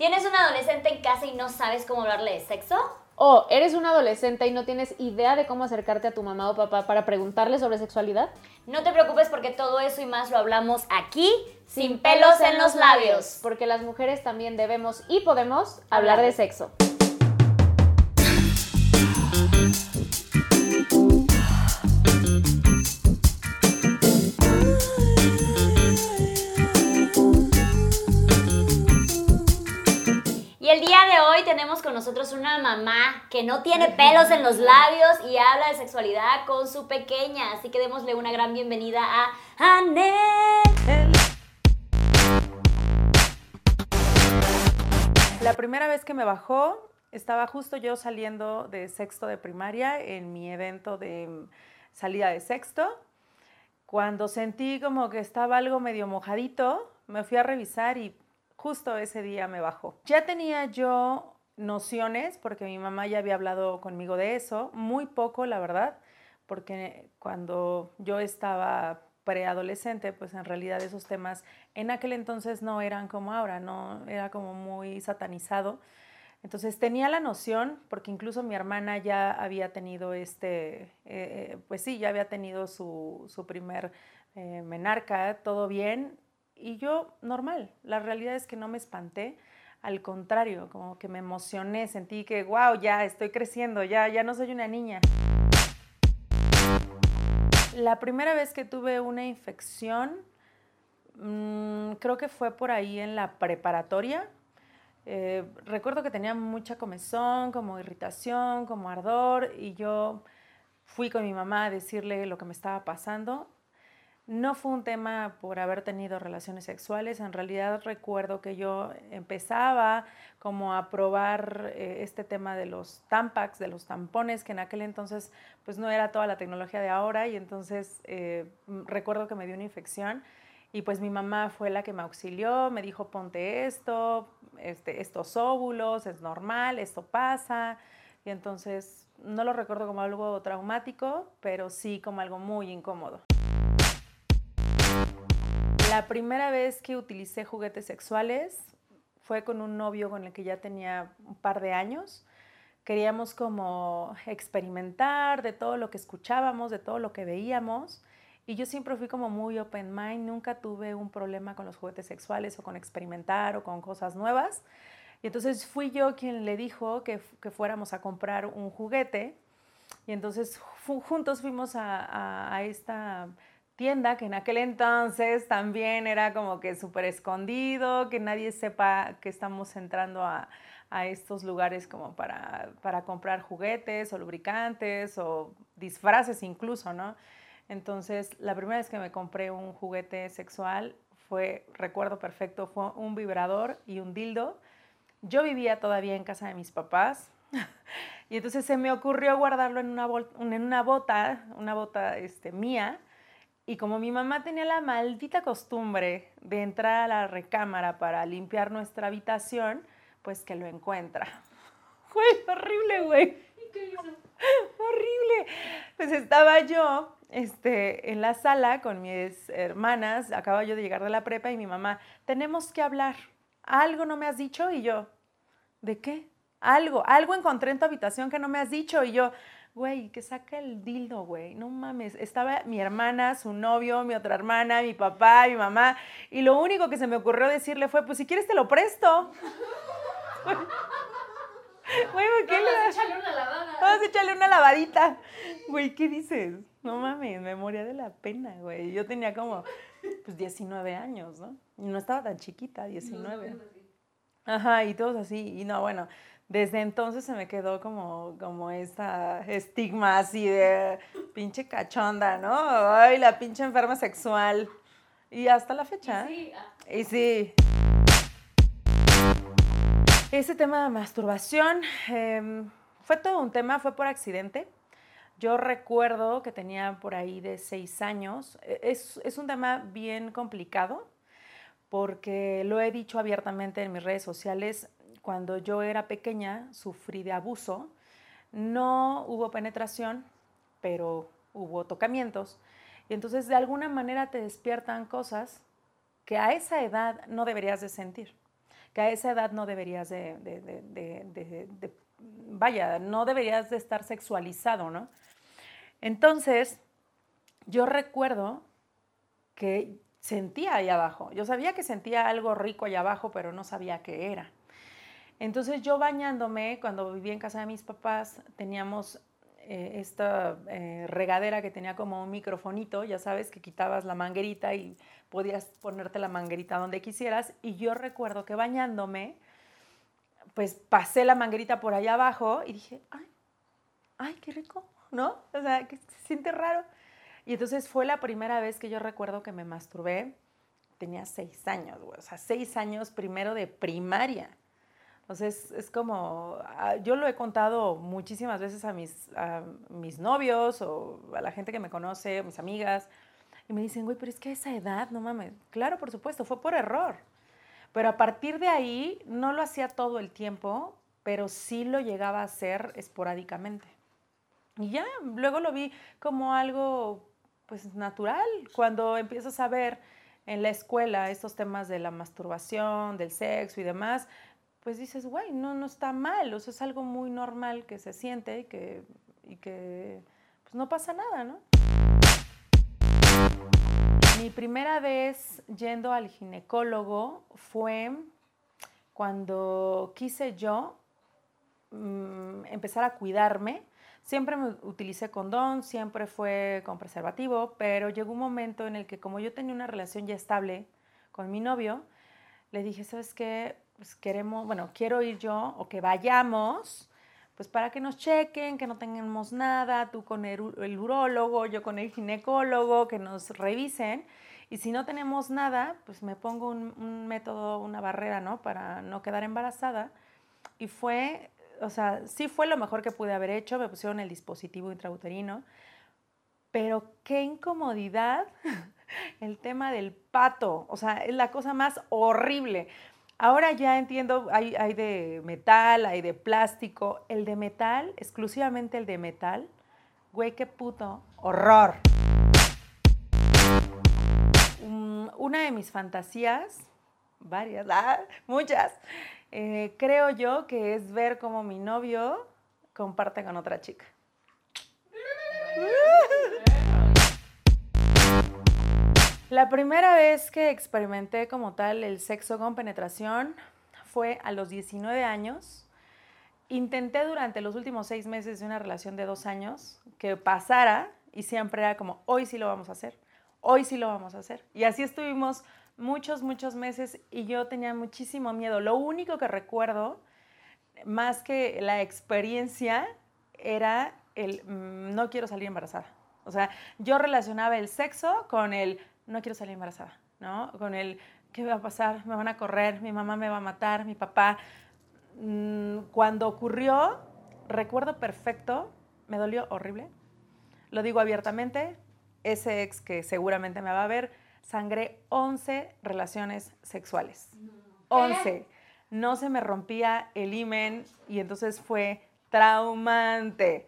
¿Tienes un adolescente en casa y no sabes cómo hablarle de sexo? O eres un adolescente y no tienes idea de cómo acercarte a tu mamá o papá para preguntarle sobre sexualidad. No te preocupes porque todo eso y más lo hablamos aquí, sin pelos en los labios. Porque las mujeres también debemos y podemos hablar de sexo. El día de hoy tenemos con nosotros una mamá que no tiene pelos en los labios y habla de sexualidad con su pequeña. Así que démosle una gran bienvenida a Anel. La primera vez que me bajó, estaba justo yo saliendo de sexto de primaria en mi evento de salida de sexto. Cuando sentí como que estaba algo medio mojadito, me fui a revisar y justo ese día me bajó. Ya tenía yo nociones, porque mi mamá ya había hablado conmigo de eso, muy poco, la verdad, porque cuando yo estaba preadolescente, pues en realidad esos temas en aquel entonces no eran como ahora, no era como muy satanizado. Entonces tenía la noción, porque incluso mi hermana ya había tenido este, eh, eh, pues sí, ya había tenido su, su primer eh, menarca, todo bien, y yo normal, la realidad es que no me espanté, al contrario, como que me emocioné, sentí que, wow, ya estoy creciendo, ya, ya no soy una niña. La primera vez que tuve una infección, mm, creo que fue por ahí en la preparatoria. Eh, recuerdo que tenía mucha comezón, como irritación, como ardor, y yo fui con mi mamá a decirle lo que me estaba pasando no fue un tema por haber tenido relaciones sexuales, en realidad recuerdo que yo empezaba como a probar eh, este tema de los tampax, de los tampones, que en aquel entonces pues no era toda la tecnología de ahora y entonces eh, recuerdo que me dio una infección y pues mi mamá fue la que me auxilió, me dijo ponte esto, este, estos óvulos, es normal, esto pasa y entonces no lo recuerdo como algo traumático, pero sí como algo muy incómodo. La primera vez que utilicé juguetes sexuales fue con un novio con el que ya tenía un par de años. Queríamos como experimentar de todo lo que escuchábamos, de todo lo que veíamos. Y yo siempre fui como muy open mind, nunca tuve un problema con los juguetes sexuales o con experimentar o con cosas nuevas. Y entonces fui yo quien le dijo que, fuéramos a comprar un juguete. Y entonces juntos fuimos a esta tienda que en aquel entonces también era como que súper escondido, que nadie sepa que estamos entrando a, a estos lugares como para, para, comprar juguetes o lubricantes o disfraces incluso, ¿no? Entonces, la primera vez que me compré un juguete sexual fue, recuerdo perfecto, fue un vibrador y un dildo. Yo vivía todavía en casa de mis papás y entonces se me ocurrió guardarlo en una, en una bota, una bota este, mía, y como mi mamá tenía la maldita costumbre de entrar a la recámara para limpiar nuestra habitación, pues que lo encuentra. Fue horrible, güey. ¿Qué hizo? Horrible. Pues estaba yo este, en la sala con mis hermanas, acabo yo de llegar de la prepa y mi mamá, tenemos que hablar. ¿Algo no me has dicho? Y yo, ¿de qué? Algo, algo encontré en tu habitación que no me has dicho. Y yo, güey, que saca el dildo, güey, no mames. Estaba mi hermana, su novio, mi otra hermana, mi papá, mi mamá, y lo único que se me ocurrió decirle fue, pues si quieres te lo presto. Güey, ¿qué Vamos a echarle una lavada. Vamos a echarle una lavadita. Güey, ¿qué dices? No mames, me moría de la pena, güey. Yo tenía como, pues, 19 años, ¿no? Y no estaba tan chiquita, 19. Ajá, y todos así. Y no, bueno, desde entonces se me quedó como, como esta estigma así de pinche cachonda, ¿no? Ay, la pinche enferma sexual. Y hasta la fecha. Y sí. Ah. Y sí. Ese tema de masturbación em, fue todo un tema, fue por accidente. Yo recuerdo que tenía por ahí de seis años. E, es, es un tema bien complicado porque lo he dicho abiertamente en mis redes sociales cuando yo era pequeña sufrí de abuso. No hubo penetración, pero hubo tocamientos. Y entonces de alguna manera te despiertan cosas que a esa edad no deberías de sentir. que a esa edad no deberías de, vaya, no deberías de estar sexualizado, ¿no? Entonces, yo recuerdo que sentía ahí abajo. Yo sabía que sentía algo rico allá abajo, pero no sabía qué era. Entonces yo bañándome, cuando vivía en casa de mis papás, teníamos eh, esta eh, regadera que tenía como un microfonito, ya sabes, que quitabas la manguerita y podías ponerte la manguerita donde quisieras. Y yo recuerdo que bañándome, pues pasé la manguerita por allá abajo y dije, ay, ay, qué rico, ¿no? O sea, que se siente raro. Y entonces fue la primera vez que yo recuerdo que me masturbé. Tenía seis años, güey. O sea, seis años primero de primaria. Entonces es como, ah, yo lo he contado muchísimas veces a mis, mis novios o a la gente que me conoce, mis amigas, y me dicen, güey, pero es que a esa edad, no mames. Claro, por supuesto, fue por error. Pero a partir de ahí no lo hacía todo el tiempo, pero sí lo llegaba a hacer esporádicamente. Y ya, luego lo vi como algo pues natural, cuando empiezas a ver en la escuela estos temas de la masturbación, del sexo y demás, pues dices, güey, no, no está mal, o sea, es algo muy normal que se siente y que, y que pues no pasa nada, ¿no? Mi primera vez yendo al ginecólogo fue cuando quise yo mm, empezar a cuidarme. Siempre me utilicé condón, siempre fue con preservativo, pero llegó un momento en el que como yo tenía una relación ya estable con mi novio, le dije, ¿sabes qué? Pues queremos, bueno, quiero ir yo o que vayamos, pues para que nos chequen, que no tengamos nada, tú con el, el urólogo, yo con el ginecólogo, que nos revisen. Y si no tenemos nada, pues me pongo un, un método, una barrera, ¿no? Para no quedar embarazada. Y fue, o sea, sí fue lo mejor que pude haber hecho, me pusieron el dispositivo intrauterino, pero qué incomodidad el tema del pato, o sea, es la cosa más horrible. Ahora ya entiendo, hay, de metal, hay de plástico, el de metal, exclusivamente el de metal, güey, qué puto horror. Mm, Una de mis fantasías, varias, ah, muchas, eh, creo yo que es ver cómo mi novio comparte con otra chica. La primera vez que experimenté como tal el sexo con penetración fue a los 19 años. Intenté durante los últimos seis meses de una relación de dos años que pasara y siempre era como, hoy sí lo vamos a hacer, hoy sí lo vamos a hacer. Y así estuvimos muchos, muchos meses y yo tenía muchísimo miedo. Lo único que recuerdo, más que la experiencia, era el mm, no quiero salir embarazada. O sea, yo relacionaba el sexo con el no quiero salir embarazada, ¿no? Con el ¿qué va a pasar? Me van a correr, mi mamá me va a matar, mi papá. Mm, Cuando ocurrió, recuerdo perfecto, me dolió horrible. Lo digo abiertamente, ese ex que seguramente me va a ver, sangré 11 relaciones sexuales. 11. No se me rompía el himen y entonces fue traumante.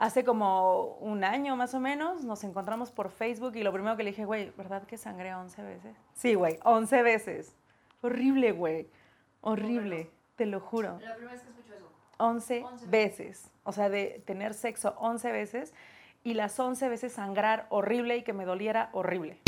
Hace como un año más o menos nos encontramos por Facebook y lo primero que le dije, güey, ¿verdad que sangré 11 veces? Sí, güey, 11 veces. Horrible, güey. Horrible, te lo juro. La primera vez que escucho eso. 11 11 veces. O sea, de tener sexo 11 veces y las 11 veces sangrar horrible y que me doliera horrible.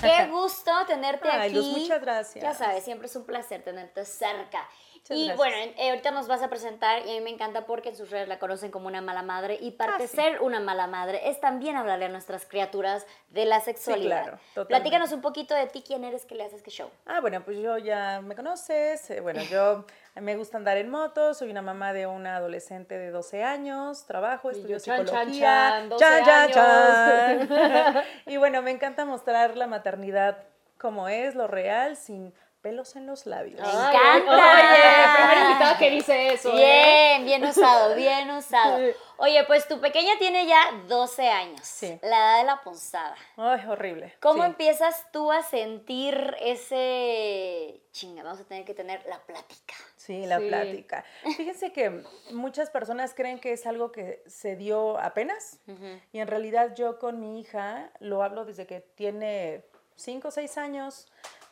Qué gusto tenerte Ay, aquí. Luz, muchas gracias. Ya sabes, siempre es un placer tenerte cerca. Muchas y gracias. bueno, eh, ahorita nos vas a presentar y a mí me encanta porque en sus redes la conocen como una mala madre y parte Ah, sí. ser una mala madre es también hablarle a nuestras criaturas de la sexualidad. claro, totalmente. Platícanos un poquito de ti, quién eres, qué le haces, qué show. Ah, bueno, pues yo ya me conoces. eh, Bueno, yo me gusta andar en moto, soy una mamá de una adolescente de 12 años, trabajo, Y estudio yo, chan, chan, psicología. chan, 12 Chan, años. chan. y bueno, me encanta mostrar la maternidad como es, lo real, sin pelos en los labios. Me encanta. Oye, primera invitada que dice eso. ¿eh? Bien, bien usado, bien usado. Oye, pues tu pequeña tiene ya 12 años, Sí. la edad de la ponzada. Ay, horrible. ¿Cómo sí. empiezas tú a sentir ese chinga? Vamos a tener que tener la plática. Sí, la Sí. plática. Fíjense que muchas personas creen que es algo que se dio apenas y en realidad yo con mi hija lo hablo desde que tiene 5 o 6 años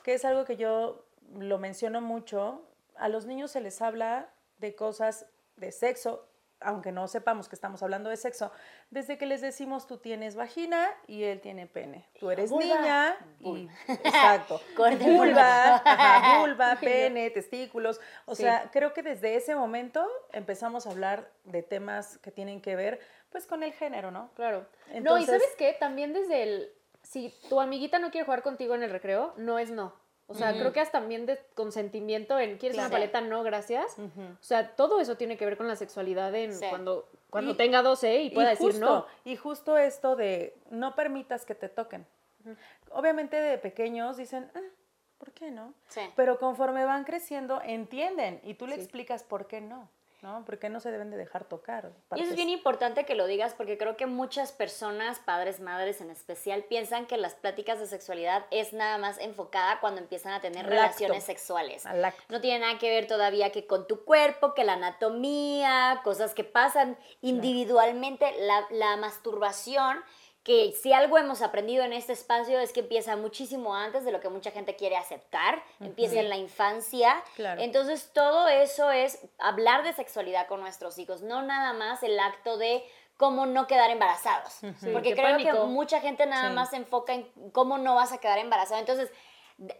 que es algo que yo lo menciono mucho, a los niños se les habla de cosas de sexo, aunque no sepamos que estamos hablando de sexo, desde que les decimos tú tienes vagina y él tiene pene. Tú eres Vulva. niña y exacto. Vulva, vulva. ajá, vulva, pene, testículos. O Sí. sea, creo que desde ese momento empezamos a hablar de temas que tienen que ver pues con el género, ¿no? Claro. no, y Entonces- ¿sabes qué? También desde el... Si tu amiguita no quiere jugar contigo en el recreo, no es no. O sea, creo que hasta también de consentimiento en ¿quieres una paleta? No, gracias. O sea, todo eso tiene que ver con la sexualidad en Sí. cuando, cuando Y- tenga 12 y pueda decir justo, no. Y justo esto de no permitas que te toquen. Obviamente de pequeños dicen, "Ah, ¿por qué no? Sí. Pero conforme van creciendo, entienden y tú le Sí. explicas por qué no, ¿no? Por qué no se deben de dejar tocar. Y eso es bien importante que lo digas porque creo que muchas personas, padres, madres en especial, piensan que las pláticas de sexualidad es nada más enfocada cuando empiezan a tener relaciones sexuales. No tiene nada que ver todavía que con tu cuerpo, que la anatomía, cosas que pasan individualmente, la, la masturbación, que si algo hemos aprendido en este espacio es que empieza muchísimo antes de lo que mucha gente quiere aceptar, empieza en la infancia. Claro. Entonces todo eso es hablar de sexualidad con nuestros hijos, no nada más el acto de cómo no quedar embarazados. Porque qué creo que mucha gente nada Sí. más se enfoca en cómo no vas a quedar embarazado. Entonces,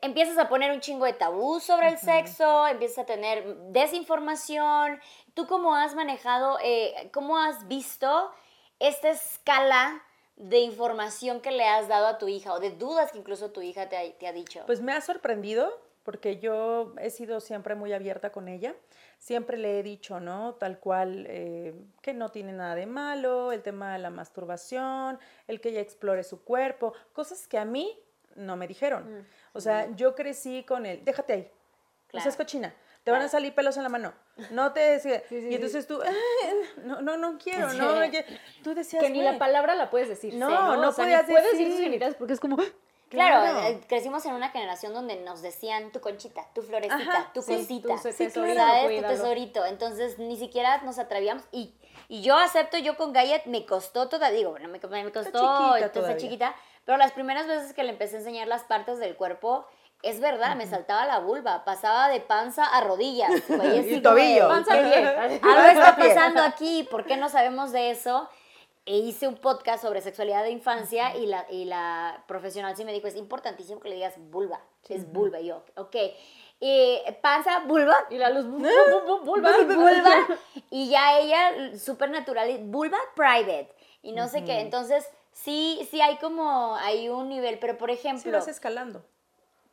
empiezas a poner un chingo de tabú sobre el sexo, empiezas a tener desinformación. ¿Tú cómo has manejado, eh, cómo has visto esta escala de información que le has dado a tu hija o de dudas que incluso tu hija te ha, te ha dicho? Pues me ha sorprendido porque yo he sido siempre muy abierta con ella. Siempre le he dicho, ¿no? Tal cual, eh, que no tiene nada de malo, el tema de la masturbación, el que ella explore su cuerpo, cosas que a mí no me dijeron. Mm. O sea, yo crecí con el, déjate ahí, Claro. seas cochina, te van a salir pelos en la mano, no te... sí, y entonces tú, "Ay, no, no, no quiero, no, tú decías, Que ni la "Güey, palabra la puedes decir. No, Sí, no O sea, ni podías puedes decir sus decir. genitales porque es como... Claro, Claro. eh, crecimos en una generación donde nos decían tu conchita, tu florecita, Ajá, tu sí, cosita, tu tesorito. Tu tesorito. Entonces ni siquiera nos atrevíamos y, y yo acepto, yo con Gallet me costó toda, digo, bueno, me, me costó, chiquita todavía. chiquita, pero las primeras veces que le empecé a enseñar las partes del cuerpo, es verdad, me saltaba la vulva, pasaba de panza a rodillas, Y tobillo. Panza a ¿qué- pie. Algo está pasando aquí, ¿por qué no sabemos de eso? E hice un podcast sobre sexualidad de infancia y la, y la profesional sí me dijo, es importantísimo que le digas vulva, es vulva. Y yo, ok. Y panza, vulva, Y la luz... vulva. vulva. Y ya ella, súper natural, vulva private. Y no sé qué. Entonces, sí, sí hay como, hay un nivel. Pero, por Sí ejemplo, vas escalando.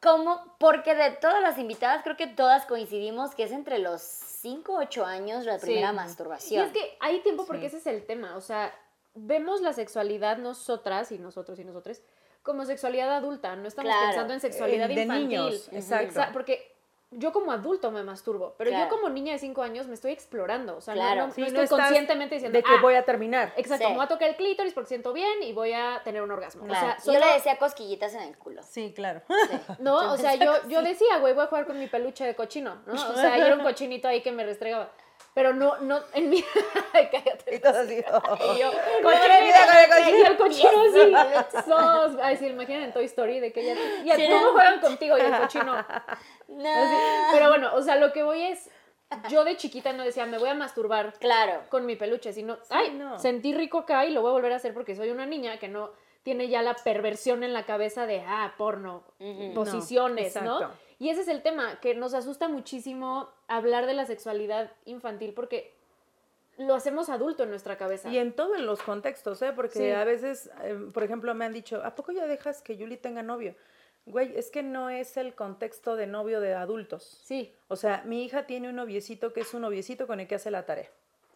¿Cómo? Porque de todas las invitadas, creo que todas coincidimos que es entre los 5 o 8 años la Sí. primera Y masturbación. es que hay tiempo porque Sí. ese es el tema. O sea, vemos la sexualidad nosotras y nosotros y nosotros como sexualidad adulta. No estamos Claro. pensando en sexualidad Eh, de infantil. niños, exacto. Exa- Porque yo como adulto me masturbo, pero Claro. yo como niña de 5 años me estoy explorando. O sea, no- Claro. no, Sí, no no estoy estás conscientemente diciendo de que "Ah, voy a terminar. Exacto, Sí. me voy a tocar el clítoris porque siento bien y voy a tener un orgasmo. Claro. O sea, Yo le decía cosquillitas en el culo. Sí, claro. Sí. No, o sea, yo, yo decía, güey, voy a jugar con mi peluche de cochino, ¿no? O sea, yo era un cochinito ahí que me restregaba. Pero no, no, en mi... Ay, cállate. Y todo así. oh. Y yo, Mira con el cochino. Y el cochino así. Sos, ay, sí, imaginen en Toy Story de que ya, ya Sí, todos ¿no? juegan contigo y el cochino. No. así. Pero bueno, o sea, lo que voy es, yo de chiquita no decía, me voy a masturbar Claro. con mi peluche, sino, ay, no. sentí rico acá y lo voy a volver a hacer porque soy una niña que no tiene ya la perversión en la cabeza de, ah, porno, Ujú. posiciones, ¿no? exacto. Y ese es el tema, que nos asusta muchísimo hablar de la sexualidad infantil porque lo hacemos adulto en nuestra cabeza. Y en todos los contextos, ¿eh? Porque Sí. a veces, eh, por ejemplo, me han dicho, ¿a poco ya dejas que Yuli tenga novio? Güey, es que no es el contexto de novio de adultos. Sí. O sea, mi hija tiene un noviecito que es un noviecito con el que hace la tarea,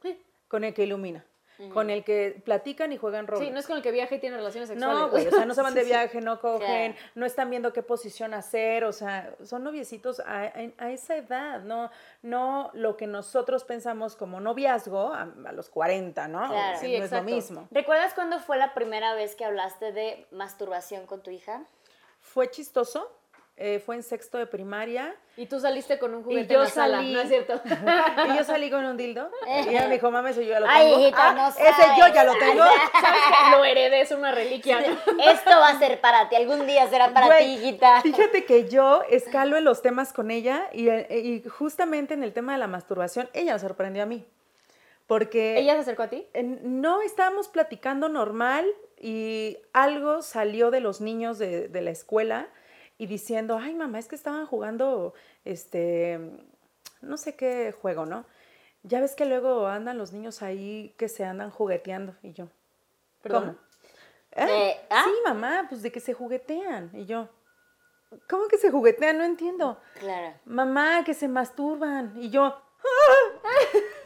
Sí. con el que ilumina, con el que platican y juegan Roblox. Sí, no es con el que viaja y tiene relaciones sexuales. No, güey, o sea, no se van de viaje, no cogen, no están viendo qué posición hacer, o sea, son noviecitos a, a- a esa edad, no, no lo que nosotros pensamos como noviazgo a, a los 40, ¿no? Claro. O sea, Sí, no es lo exacto. mismo. ¿Recuerdas cuándo fue la primera vez que hablaste de masturbación con tu hija? Fue chistoso eh, fue en sexto de primaria. Y tú saliste con un juguete yo en la sala, salí- ¿no es cierto? Y yo salí con un dildo. Y ella me dijo, mami, eso yo ya lo Ay, tengo. hijita, Ah, no ese yo sabes. ya lo tengo. ¿Sabes que Lo heredé, es una reliquia. Esto va a ser para ti, algún día será para ti, hijita. Fíjate que yo escalo en los temas con ella y, eh, y justamente en el tema de la masturbación, ella me sorprendió a mí. Porque ¿Ella se acercó a ti? no estábamos platicando normal y algo salió de los niños de, de la escuela y diciendo, ay mamá, es que estaban jugando, este, no sé qué juego, ¿no? Ya ves que luego andan los niños ahí que se andan jugueteando y yo. ¿Perdón? ¿Cómo? ¿Eh? Eh, ¿ah? Sí, mamá, pues de que se juguetean. Y yo, ¿cómo que se juguetean? No entiendo. Claro. Mamá, que se masturban. Y yo, "Ah,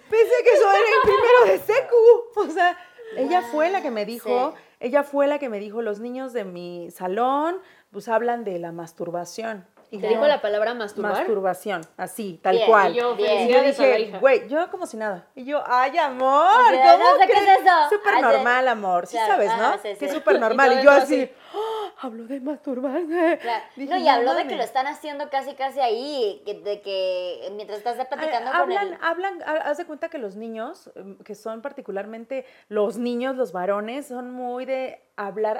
pensé que eso era en primero de secu. O sea, ella fue la que me dijo, Sí. ella fue la que me dijo, los niños de mi salón, pues hablan de la masturbación. Y ¿Te dijo la palabra masturbar? Masturbación, así, tal Bien, cual. y yo, Bien. Y yo dije, güey, yo como si nada. Y yo, ay, amor, de, ¿cómo no sé qué crees? es eso. Súper Ay, de- normal, amor. Sí Claro, sabes, ¿no? sí, Que es súper normal. Y yo así. "Ah, hablo de. Claro. Dije, no, y habló de que mames". lo están haciendo casi casi ahí, que, de que mientras estás platicando Ay, con hablan, él. hablan, ha- haz de cuenta que los niños, em, que son particularmente los niños, los varones, son muy de hablar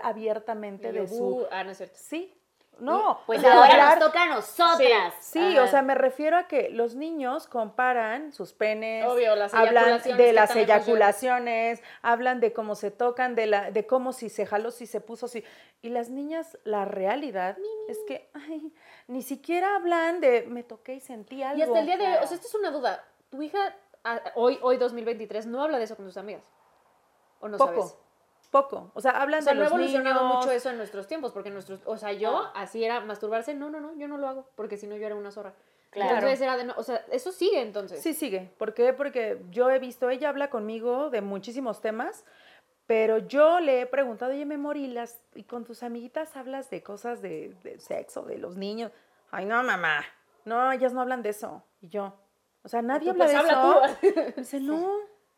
yo, de su... Ah, no es cierto. Sí, no. Pues ahora hablar- nos toca a nosotras. Sí, o sea, me refiero a que los niños comparan sus penes, Obvio, las hablan de las eyaculaciones, hablan de cómo se tocan, de la, de cómo si se jaló, si se puso, si. Y las niñas, la realidad es que ay, ni siquiera hablan de me toqué y sentí algo. Y hasta el día de hoy, o sea, esto es una duda. ¿Tu hija, hoy, hoy 2023, no habla de eso con tus amigas? ¿O no poco, sabes? Poco. O sea, hablan O sea, de no ha los evolucionado niños. mucho eso en nuestros tiempos, porque nuestros, o sea, yo Ah. así era masturbarse, no, no, no, yo no lo hago, porque si no yo era una zorra. Claro. Entonces era de no, o sea, eso sigue entonces. Sí, sigue. ¿Por qué? Porque yo he visto, ella habla conmigo de muchísimos temas, pero yo le he preguntado, oye, mi amor, ¿y, las, y con tus amiguitas hablas de cosas de, de sexo, de los niños? Ay, no, mamá. No, ellas no hablan de eso. Y yo, o sea, nadie habla pues, de habla eso. tú. Dice, no,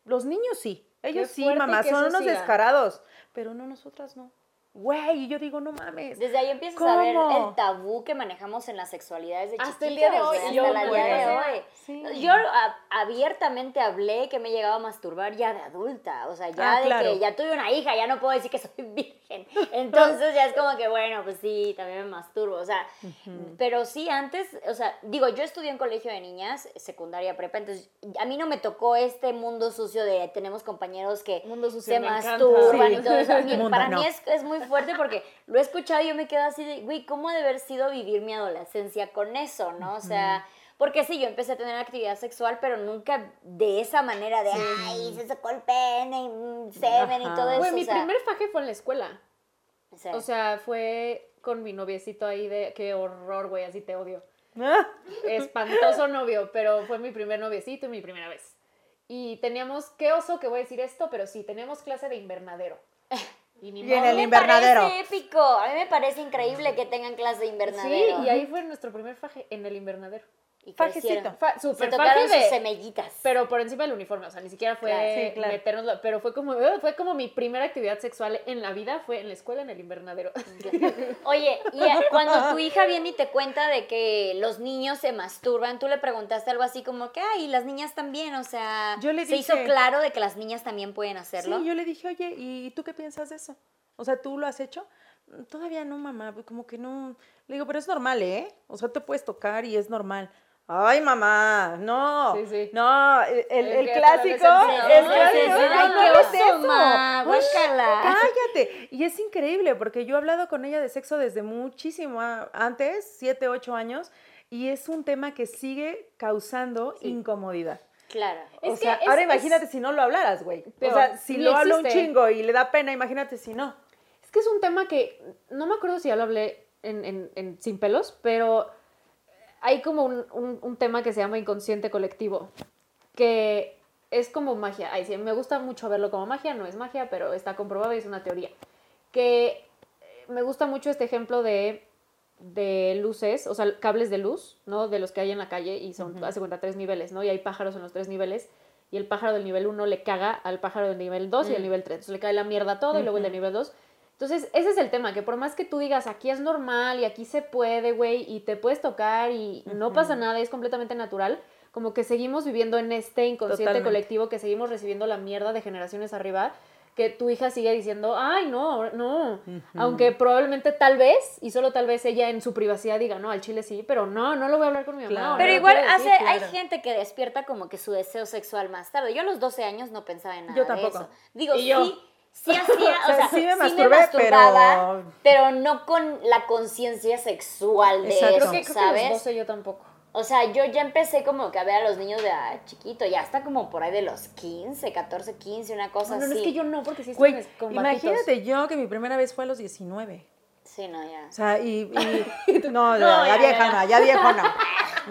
los niños sí. Ellos sí, mamá, son unos siga. descarados. Pero no, nosotras no. Güey, y yo digo, no mames. Desde ahí empiezas a ver el tabú que manejamos en las sexualidades de Hasta el día de hoy, yo, hasta el día de hoy. Sí. Yo a- abiertamente hablé que me he llegado a masturbar ya de adulta, o sea, ya Ah, de claro. que ya tuve una hija, ya no puedo decir que soy virgen. Entonces ya es como que, bueno, pues sí, también me masturbo, o sea, pero sí antes, o sea, digo, yo estudié en colegio de niñas, secundaria, prepa, entonces a mí no me tocó este mundo sucio de tenemos compañeros que Mundo sucio, se masturban Sí. y todo eso. Mí- para no. mí es, es muy fuerte porque lo he escuchado y yo me quedo así de, güey, ¿cómo ha de haber sido vivir mi adolescencia con eso, no? O sea, porque sí, yo empecé a tener actividad sexual, pero nunca de esa manera de, ay, se sacó el pene y mm, semen y todo eso. Güey, mi o sea, primer faje fue en la escuela. o sea, O sea, fue con mi noviecito ahí de, qué horror, güey, así te odio. Ah, Espantoso novio, pero fue mi primer noviecito y mi primera vez. Y teníamos, qué oso que voy a decir esto, pero sí, teníamos clase de invernadero. Y, ni Y en el me invernadero. parece épico. A mí me parece increíble que tengan clase de Sí, invernadero. y ahí fue nuestro primer faje en el invernadero. Y Fajecito. Fa- Se super tocaron de- sus semellitas. Pero por encima del uniforme, o sea, ni siquiera fue Claro, sí, claro. meternos, pero fue como, eh, fue como mi primera actividad sexual en la vida, fue en la escuela, en el invernadero. Oye, y a- cuando tu hija viene y te cuenta de que los niños se masturban, tú le preguntaste algo así como que, ay, las niñas también, o sea, Yo le se hizo claro de que las niñas también pueden hacerlo. Sí, yo le dije, oye, ¿y tú qué piensas de eso? O sea, ¿tú lo has hecho? "Mm, Todavía no, mamá, como que no. Le digo, pero es normal, ¿eh? O sea, te puedes tocar y es normal. Ay, mamá, no. Sí, sí. No, el, el- El clásico clásico. Ay, no eso. ma. Cállate. Y es increíble porque yo he hablado con ella de sexo desde muchísimo antes, siete, ocho años, y es un tema que sigue causando incomodidad. Claro. Es o sea, que ahora es- imagínate si no lo hablaras, güey. O sea, si lo hablo un chingo y le da pena, imagínate si no. Es que es un tema que, no me acuerdo si ya lo hablé en, en- en Sin Pelos, pero hay como un, un- un tema que se llama inconsciente colectivo, que es como magia. Ay, sí, me gusta mucho verlo como magia, no es magia, pero está comprobado y es una teoría. Que eh, me gusta mucho este ejemplo de, de luces, o sea, cables de luz, ¿no? De los que hay en la calle y son, hace cuenta, tres niveles, ¿no? Y hay pájaros en los tres niveles. Y el pájaro del nivel 1 le caga al pájaro del nivel 2 y al nivel 3. Entonces le cae la mierda todo y luego el del nivel 2. Entonces, ese es el tema, que por más que tú digas, aquí es normal y aquí se puede, güey, y te puedes tocar y no pasa nada, es completamente natural, como que seguimos viviendo en este inconsciente Totalmente. colectivo, que seguimos recibiendo la mierda de generaciones arriba, que tu hija sigue diciendo, ay, no, no. Aunque probablemente tal vez, y solo tal vez ella en su privacidad diga, no, al chile sí, pero no, no lo voy a hablar con mi mamá. Claro. Pero no igual decir. hay claro. gente que despierta como que su deseo sexual más tarde. Yo a los 12 años no pensaba en nada Yo de tampoco. eso. Digo, Y yo. Sí, sí hacía, o O sea, sí me sí masturbé, masturbaba, pero- pero no con la conciencia sexual de Exacto. eso, Creo que, creo que los ¿sabes? 12 yo tampoco. O sea, yo ya empecé como que a ver a los niños de ah, chiquito, ya está como por ahí de los 15, 14, 15, una cosa Bueno, no, así. es que yo no, porque sí Güey, imagínate yo que mi primera vez fue a los 19. Sí, no, ya. O sea, y... y- no, No, ya, ya, viejona, ya viejona.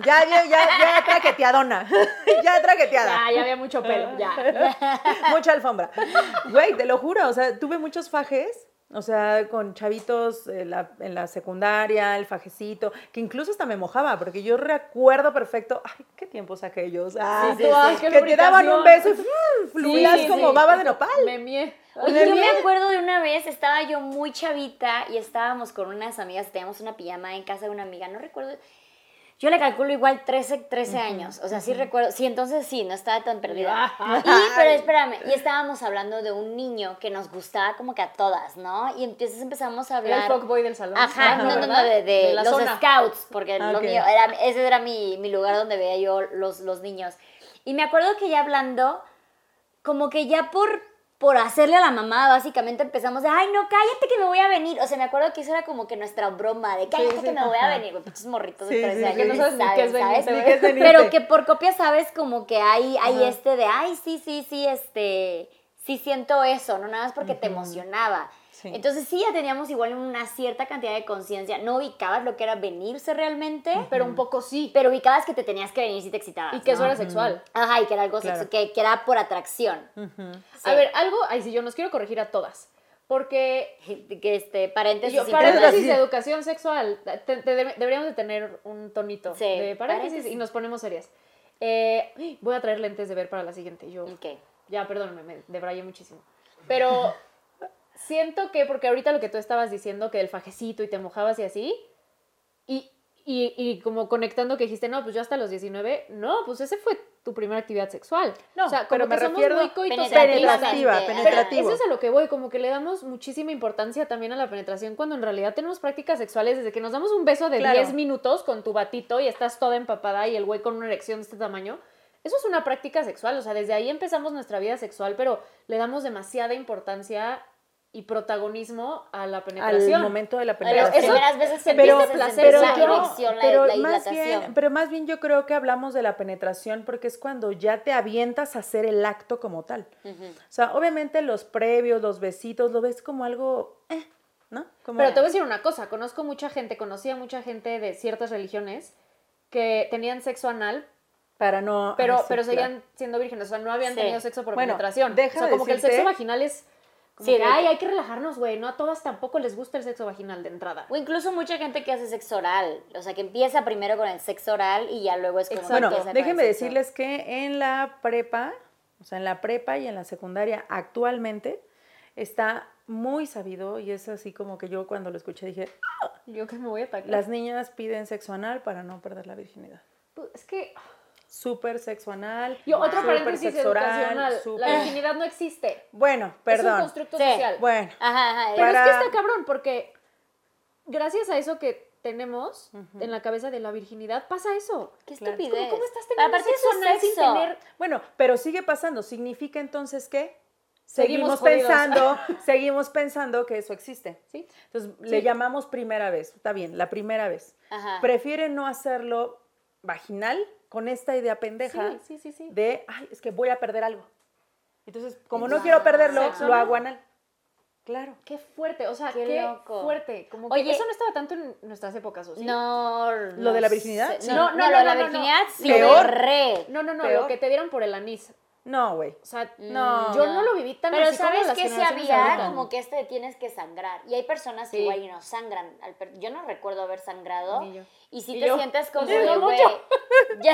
Ya, ya, ya, ya traqueteadona. ya traqueteada. Ya, ya había mucho pelo, ya. Mucha alfombra. Güey, te lo juro, o sea, tuve muchos fajes, o sea, con chavitos en la, en la secundaria, el fajecito, que incluso hasta me mojaba, porque yo recuerdo perfecto, ay, qué tiempos aquellos, ah, Sí, sí, sí. que te daban un beso y. ¡fum! fluías como baba de nopal. Me mié. Oye, ¿De yo me acuerdo de una vez, estaba yo muy chavita y estábamos con unas amigas, teníamos una pijama en casa de una amiga, no recuerdo, yo le calculo igual 13, 13 años, o sea, sí recuerdo, sí, entonces sí, no estaba tan perdida. Y, pero espérame, y estábamos hablando de un niño que nos gustaba como que a todas, ¿no? Y entonces empezamos a Era hablar... el fuckboy del salón. Ajá, no, no, no, de, los zona. scouts, porque lo mío era, ese era mi, mi lugar donde veía yo los, los niños. Y me acuerdo que ya hablando, como que ya por, por hacerle a la mamá, básicamente empezamos de, ay, no, cállate que me voy a venir. O sea, me acuerdo que eso era como que nuestra broma de, cállate sí, que me voy a venir. Güey, pinches morritos de 13 sí, años, no sabes ni qué es venirte, Ni qué es venirte. Pero que por copia sabes como que hay, hay Ajá. este de, ay, sí, sí, sí, este, sí siento eso, no nada más porque te emocionaba. Sí. Entonces sí ya teníamos igual una cierta cantidad de conciencia. No ubicabas lo que era venirse realmente, Pero un poco sí. pero ubicabas que te tenías que venir si te excitabas. Y que eso ¿no? era sexual. Ajá, y que era algo Claro. sexu- que, que era por atracción. Sí. A ver, algo, ay, sí, yo nos quiero corregir a todas. Porque que este, paréntesis. yo, paréntesis de educación sexual, te- te- deberíamos de tener un tonito Sí, de paréntesis, paréntesis. y nos ponemos serias. Eh, voy a traer lentes de ver para la siguiente. Yo, Ok. ya, perdóname, me debrayé muchísimo. Pero siento que, porque ahorita lo que tú estabas diciendo, que el fajecito y te mojabas y así, y, y, y como conectando que dijiste, no, pues yo hasta los 19, no, pues ese fue tu primera actividad sexual. No, o sea, como pero me que somos refiero- muy coitosexuales. Penetrativa, penetrativo. eso es a lo que voy, como que le damos muchísima importancia también a la penetración cuando en realidad tenemos prácticas sexuales desde que nos damos un beso de Claro. 10 minutos con tu batito y estás toda empapada y el güey con una erección de este tamaño. Eso es una práctica sexual, o sea, desde ahí empezamos nuestra vida sexual, pero le damos demasiada importancia y protagonismo a la Al penetración. momento de la Las penetración. primeras veces que pero- empiezas a placer, sentir pero la yo- erección, la, pero la más bien, pero más bien yo creo que hablamos de la penetración porque es cuando ya te avientas a hacer el acto como tal. O sea, obviamente los previos, los besitos, lo ves como algo, eh, ¿no? Como, Pero te voy a decir una cosa, conozco mucha gente, conocía mucha gente de ciertas religiones que tenían sexo anal, para no... pero, ay, sí, pero claro. seguían siendo vírgenes, o sea, no habían Sí. tenido sexo por Bueno, penetración. deja o sea, como que el sexo vaginal es Sí, que, ay, hay que relajarnos, güey, no a todas tampoco les gusta el sexo vaginal de entrada. O incluso mucha gente que hace sexo oral, o sea, que empieza primero con el sexo oral y ya luego es como. Bueno, déjenme decirles que en la prepa, o sea, en la prepa y en la secundaria actualmente está muy sabido y es así como que yo cuando lo escuché dije, Yo que me voy a atacar. las niñas piden sexo anal para no perder la virginidad. Pues, Es que, Súper sexo anal. yo, otro súper paréntesis educacional, la virginidad no existe. Bueno, Es un perdón. constructo Sí. social. Bueno, Ajá, ajá. Pero es que está cabrón, porque gracias a eso que tenemos en la cabeza de la virginidad, pasa eso. Qué Claro. estupidez. ¿Cómo, cómo estás teniendo sexo anal sin tener bueno, pero sigue pasando. ¿Significa entonces que Seguimos pensando, seguimos pensando que eso existe? ¿Sí? Entonces le llamamos primera vez. Está bien, la primera vez. Ajá. Prefiere no hacerlo vaginal con esta idea pendeja Sí, sí, sí, sí. de, ay, es que voy a perder algo. Entonces, como no quiero perderlo, Sexo lo hago anal. Claro. Qué fuerte, o sea, Qué qué, loco. fuerte. Como que Oye, eso no estaba tanto en nuestras épocas, ¿o sí? No, ¿Lo de la virginidad? sé. No, No, no, no, lo de no, la no, no. virginidad sí, Peor. re. No, no, no, Peor. lo que te dieron por el anís. No, güey. O sea, No. yo no lo viví tan Pero así sabes que generaciones había ahorita. como que este de tienes que sangrar. Y hay personas que Sí. igual y no sangran. Yo no recuerdo haber sangrado. Yo. Y si Y te yo. sientes como de, güey. Ya,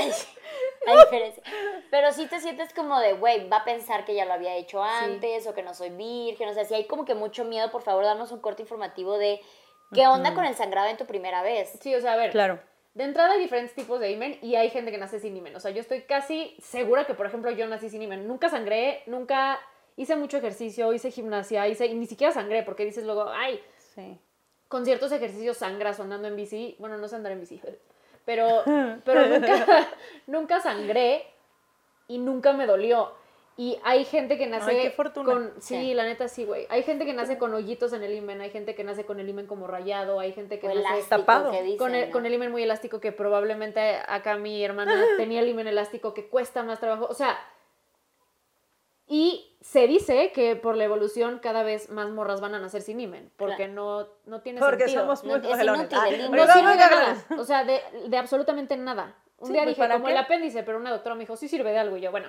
la diferencia. Pero sí te sientes como de, güey, va a pensar que ya lo había hecho antes o que no soy virgen. O sea, si hay como que mucho miedo, por favor, danos un corte informativo de qué onda con el sangrado en tu primera vez. Sí, o sea, a ver. Claro. De entrada hay diferentes tipos de imen y hay gente que nace sin imen. O sea, yo estoy casi segura que, por ejemplo, yo nací sin imen. Nunca sangré, nunca hice mucho ejercicio, hice gimnasia, hice, y ni siquiera sangré, porque dices luego, ay, Sí. con ciertos ejercicios sangras o andando en bici. Bueno, no sé andar en bici, pero, pero nunca, nunca sangré y nunca me dolió. Y hay gente que nace Ay, qué fortuna. con... Sí, Sí. la neta sí, güey. Hay gente que nace con hoyitos en el imen, hay gente que nace con el imen como rayado, hay gente que O nace tapado. que dicen, con el, ¿no? con el imen muy elástico que probablemente acá mi hermana tenía el imen elástico que cuesta más trabajo. O sea, y se dice que por la evolución cada vez más morras van a nacer sin imen, porque Claro. no, no tiene Porque sentido. somos No, muy es inútil, Ah. No ¿verdad? sirve de nada. O sea, de, de absolutamente nada. Un Sí, día pues, dije, ¿para como qué? el apéndice, pero una doctora me dijo, sí sirve de algo. Y yo, bueno,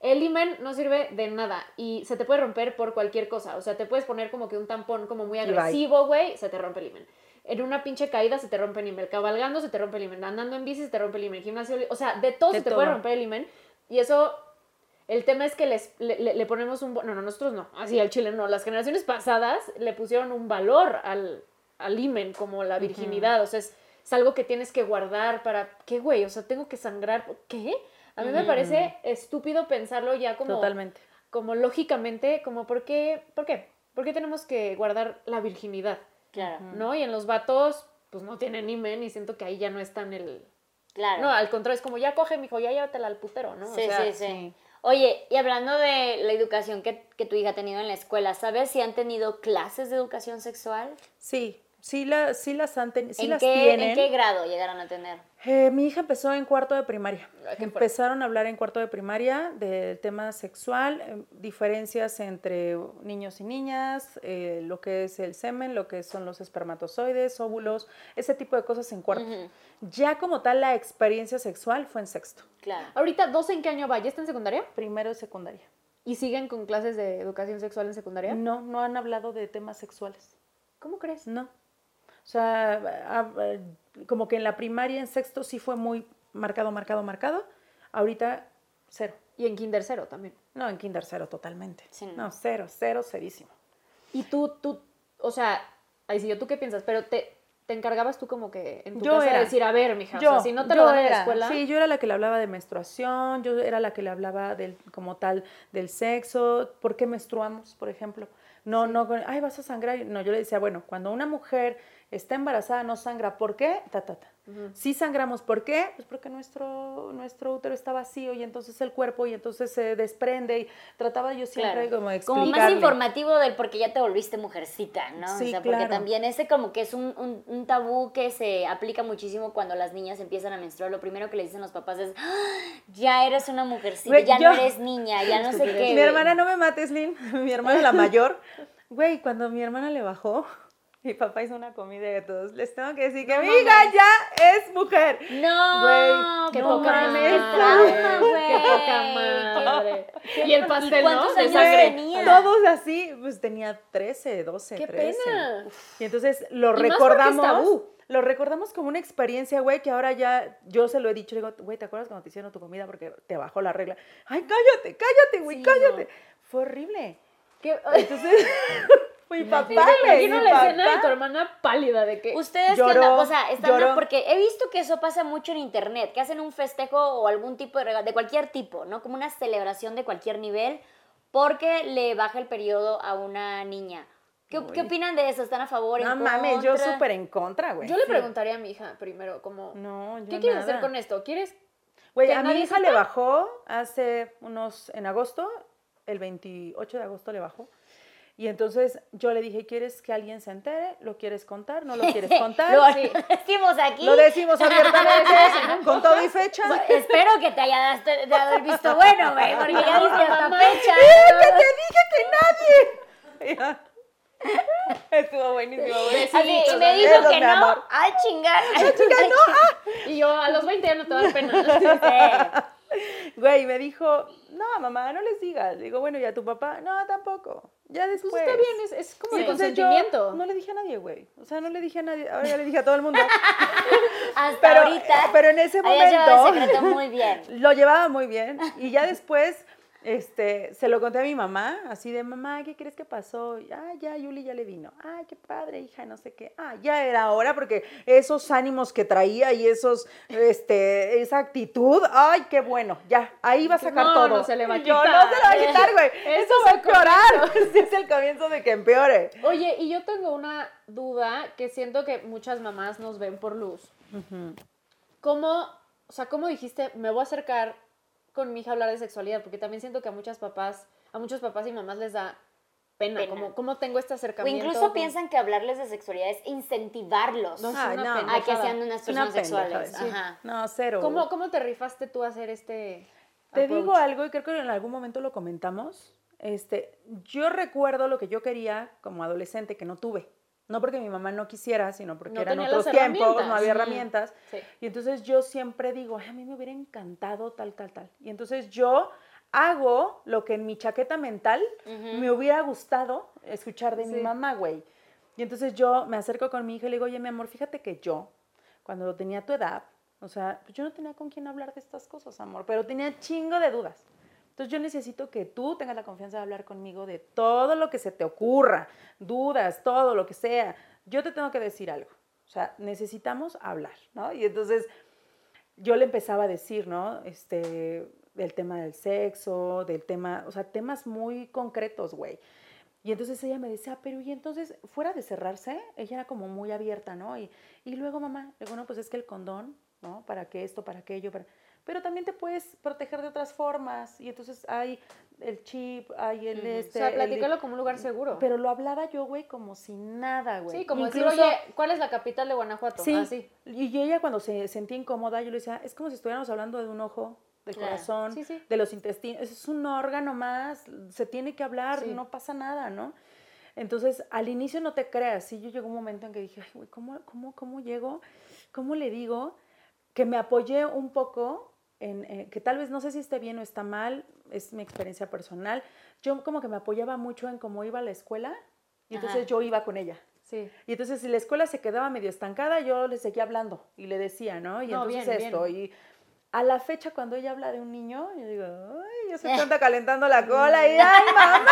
el imen no sirve de nada y se te puede romper por cualquier cosa. O sea, te puedes poner como que un tampón como muy agresivo, güey, se te rompe el imen. En una pinche caída se te rompe el imen. Cabalgando se te rompe el imen. Andando en bici se te rompe el imen. Gimnasio, o sea, de todo De se te puede todo. romper el imen. Y eso el tema es que les, le, le- le ponemos un... No, no, nosotros no. Así al chile no. Las generaciones pasadas le pusieron un valor al, al imen, como la virginidad. O sea, es, es algo que tienes que guardar para... ¿Qué, güey? O sea, tengo que sangrar. ¿Qué? A mí me parece estúpido pensarlo ya como... Totalmente. Como lógicamente, como ¿por qué? ¿Por qué? ¿Por qué tenemos que guardar la virginidad? Claro, ¿No? Y en los vatos, pues no tienen imen y siento que ahí ya no están el... claro. No, al contrario, es como ya coge, mijo, ya llévatela al putero, ¿no? O Sí, sea, sí, sí, sí. Oye, y hablando de la educación que, que tu hija ha tenido en la escuela, ¿sabes si han tenido clases de educación sexual? Sí, sí, la, sí las han tenido, sí ¿En, las qué, tienen. ¿En qué grado llegaron a tener? Eh, mi hija empezó en cuarto de primaria. Ah. Empezaron a hablar en cuarto de primaria del tema sexual, eh, diferencias entre niños y niñas, eh, lo que es el semen, lo que son los espermatozoides, óvulos, ese tipo de cosas en cuarto. Ya como tal la experiencia sexual fue en sexto, Claro. Ahorita, ¿12 en qué año va? ¿Ya está en secundaria? primero de secundaria. ¿Y siguen con clases de educación sexual en secundaria? No, no han hablado de temas sexuales. ¿Cómo crees? No. O sea, como que en la primaria, en sexto, sí fue muy marcado, marcado, marcado. Ahorita, cero. Y en kinder cero también. No, en kinder cero, totalmente. Sí, no. no, cero, cero, cerísimo. Y tú, tú, o sea, ahí sí, yo, ¿tú qué piensas? Pero te, te encargabas tú como que en tu Yo casa era. decir, a ver, mija, Yo, o sea, si no te lo dan en la escuela... Sí, yo era la que le hablaba de menstruación, yo era la que le hablaba del, como tal del sexo, por qué menstruamos, por ejemplo. No, no, ay, vas a sangrar. No, yo le decía, bueno, cuando una mujer está embarazada no sangra, ¿por qué? Ta, ta, ta. Sí sangramos, ¿por qué? Pues porque nuestro, nuestro útero está vacío y entonces el cuerpo y entonces se desprende y trataba yo siempre Claro. como de Como más explicarle. informativo del porque ya te volviste mujercita, ¿no? Sí, o sea, porque claro. también ese como que es un, un- un tabú que se aplica muchísimo cuando las niñas empiezan a menstruar. Lo primero que le dicen los papás es, "Ah, ya eres una mujercita, ya yo- no eres niña, ya no sé qué. Mi güey". hermana, no me mates, Lynn. Mi hermana, la mayor. Güey, cuando mi hermana le bajó, mi papá hizo una comida de todos. Les tengo que decir que No mi hija mames. ya es mujer. No, Güey, Qué no poca madre, qué trauma, güey. Qué poca madre. Y el pastel, ¿no? cuántos De años sangre. tenía? Todos así, pues tenía 13, 12, ¡Qué 13. pena! Y entonces lo Y recordamos. Lo recordamos como una experiencia, güey, que ahora ya yo se lo he dicho. Le digo, güey, ¿te acuerdas cuando te hicieron tu comida porque te bajó la regla? Ay, cállate, cállate, güey, Sí, cállate. no. Fue horrible. ¿Qué? Entonces, mi papá, güey, imagino la escena de tu hermana pálida de que... Ustedes Lloró, qué onda? o sea, están lloró. porque he visto que eso pasa mucho en internet, que hacen un festejo o algún tipo de regalo, de cualquier tipo, ¿no? Como una celebración de cualquier nivel, porque le baja el periodo a una niña. ¿Qué, opinan de eso? ¿Están a favor? No en mames, yo súper en contra, güey. Yo le Sí. preguntaría a mi hija primero, como, No, yo ¿qué quieres hacer con esto? ¿Quieres Güey, que a mi hija le bajó hace unos, en agosto, el 28 de agosto le bajó. Y entonces yo le dije, ¿quieres que alguien se entere? ¿Lo quieres contar? ¿No lo quieres contar? Lo Sí. decimos aquí. Lo decimos abiertamente, con todo y fecha. Bueno, Espero que te haya dado- el visto bueno, güey, porque ya diste hasta fecha. ¡Que te dije que nadie! Estuvo buenísimo, güey. Así, y me dijo que no. amor. ¡Ay, chingar! Y yo, a los 20 ya no te da pena. Güey, me dijo, no, mamá, no les digas. Digo, bueno, ¿y a tu papá? No, tampoco. Ya Pues después. está bien, es, es como el consentimiento. no le dije a nadie, güey. O sea, no le dije a nadie. Ahora ya le dije a todo el mundo. Hasta pero, ahorita. pero en ese momento secreto muy bien. lo llevaba muy bien. Y ya después este, se lo conté a mi mamá, así de, mamá, ¿qué crees que pasó? Ah, ya, Yuli ya le vino. Ay, qué padre, hija, no sé qué. Ah, ya era hora porque esos ánimos que traía y esos, este, esa actitud, ay, qué bueno, ya, ahí va a sacar No, todo. no se le va a Y yo, quitar. no se le va a quitar, güey. Eso va a empeorar. Es el comienzo de que empeore. Oye, y yo tengo una duda que siento que muchas mamás nos ven por luz. ¿Cómo, o sea, cómo dijiste, me voy a acercar con mi hija hablar de sexualidad? Porque también siento que a muchas papás, a muchos papás y mamás les da pena, Pena. como cómo tengo este O acercamiento. incluso con- piensan que hablarles de sexualidad es incentivarlos No, una no. a que sean unas Una personas sexuales. pendejada, sí. Ajá. No, cero. ¿Cómo, ¿Cómo te rifaste tú a hacer este Te approach? digo algo y creo que en algún momento lo comentamos. Este, yo recuerdo lo que yo quería como adolescente que no tuve. No porque mi mamá no quisiera, sino porque No eran otros tiempos, no había herramientas. Sí. Y entonces yo siempre digo, "Ay, a mí me hubiera encantado tal, tal, tal. Y entonces yo hago lo que en mi chaqueta mental me hubiera gustado escuchar de mi mamá, güey. Y entonces yo me acerco con mi hija y le digo, oye, mi amor, fíjate que yo, cuando tenía tu edad, o sea, pues yo no tenía con quién hablar de estas cosas, amor, pero tenía chingo de dudas. Entonces yo necesito que tú tengas la confianza de hablar conmigo de todo lo que se te ocurra, dudas, todo lo que sea. Yo te tengo que decir algo. O sea, necesitamos hablar, ¿no? Y entonces yo le empezaba a decir, ¿no? Este, del tema del sexo, del tema, o sea, temas muy concretos, güey. Y entonces ella me decía, pero y entonces, fuera de cerrarse, ella era como muy abierta, ¿no? Y, y luego, mamá, le digo, no, pues es que el condón, ¿no? ¿Para qué esto, para aquello? Para... Pero también te puedes proteger de otras formas. Y entonces hay el chip, hay el este. o sea, el- platícalo como un lugar seguro. Pero lo hablaba yo, güey, como si nada, güey. sí, como Incluso- decir, oye, ¿cuál es la capital de Guanajuato? Sí. Así. Y ella cuando se sentía incómoda, yo le decía, es como si estuviéramos hablando de un ojo, del Claro. corazón, Sí, sí. de los intestinos. Es un órgano más, se tiene que hablar, Sí. no pasa nada, ¿no? Entonces, al inicio no te creas, sí, yo llegó un momento en que dije, ay, güey, ¿cómo, cómo, ¿cómo llego? ¿Cómo le digo? Que me apoyé un poco en, eh, que tal vez no sé si esté bien o está mal, es mi experiencia personal. Yo como que me apoyaba mucho en cómo iba a la escuela y entonces Ajá. yo iba con ella. Sí. Y entonces si la escuela se quedaba medio estancada, yo le seguía hablando y le decía, ¿no? Y No, entonces bien, esto. bien. Y a la fecha cuando ella habla de un niño, yo digo, ay, ya se anda calentando la cola y ¡ay, mamá!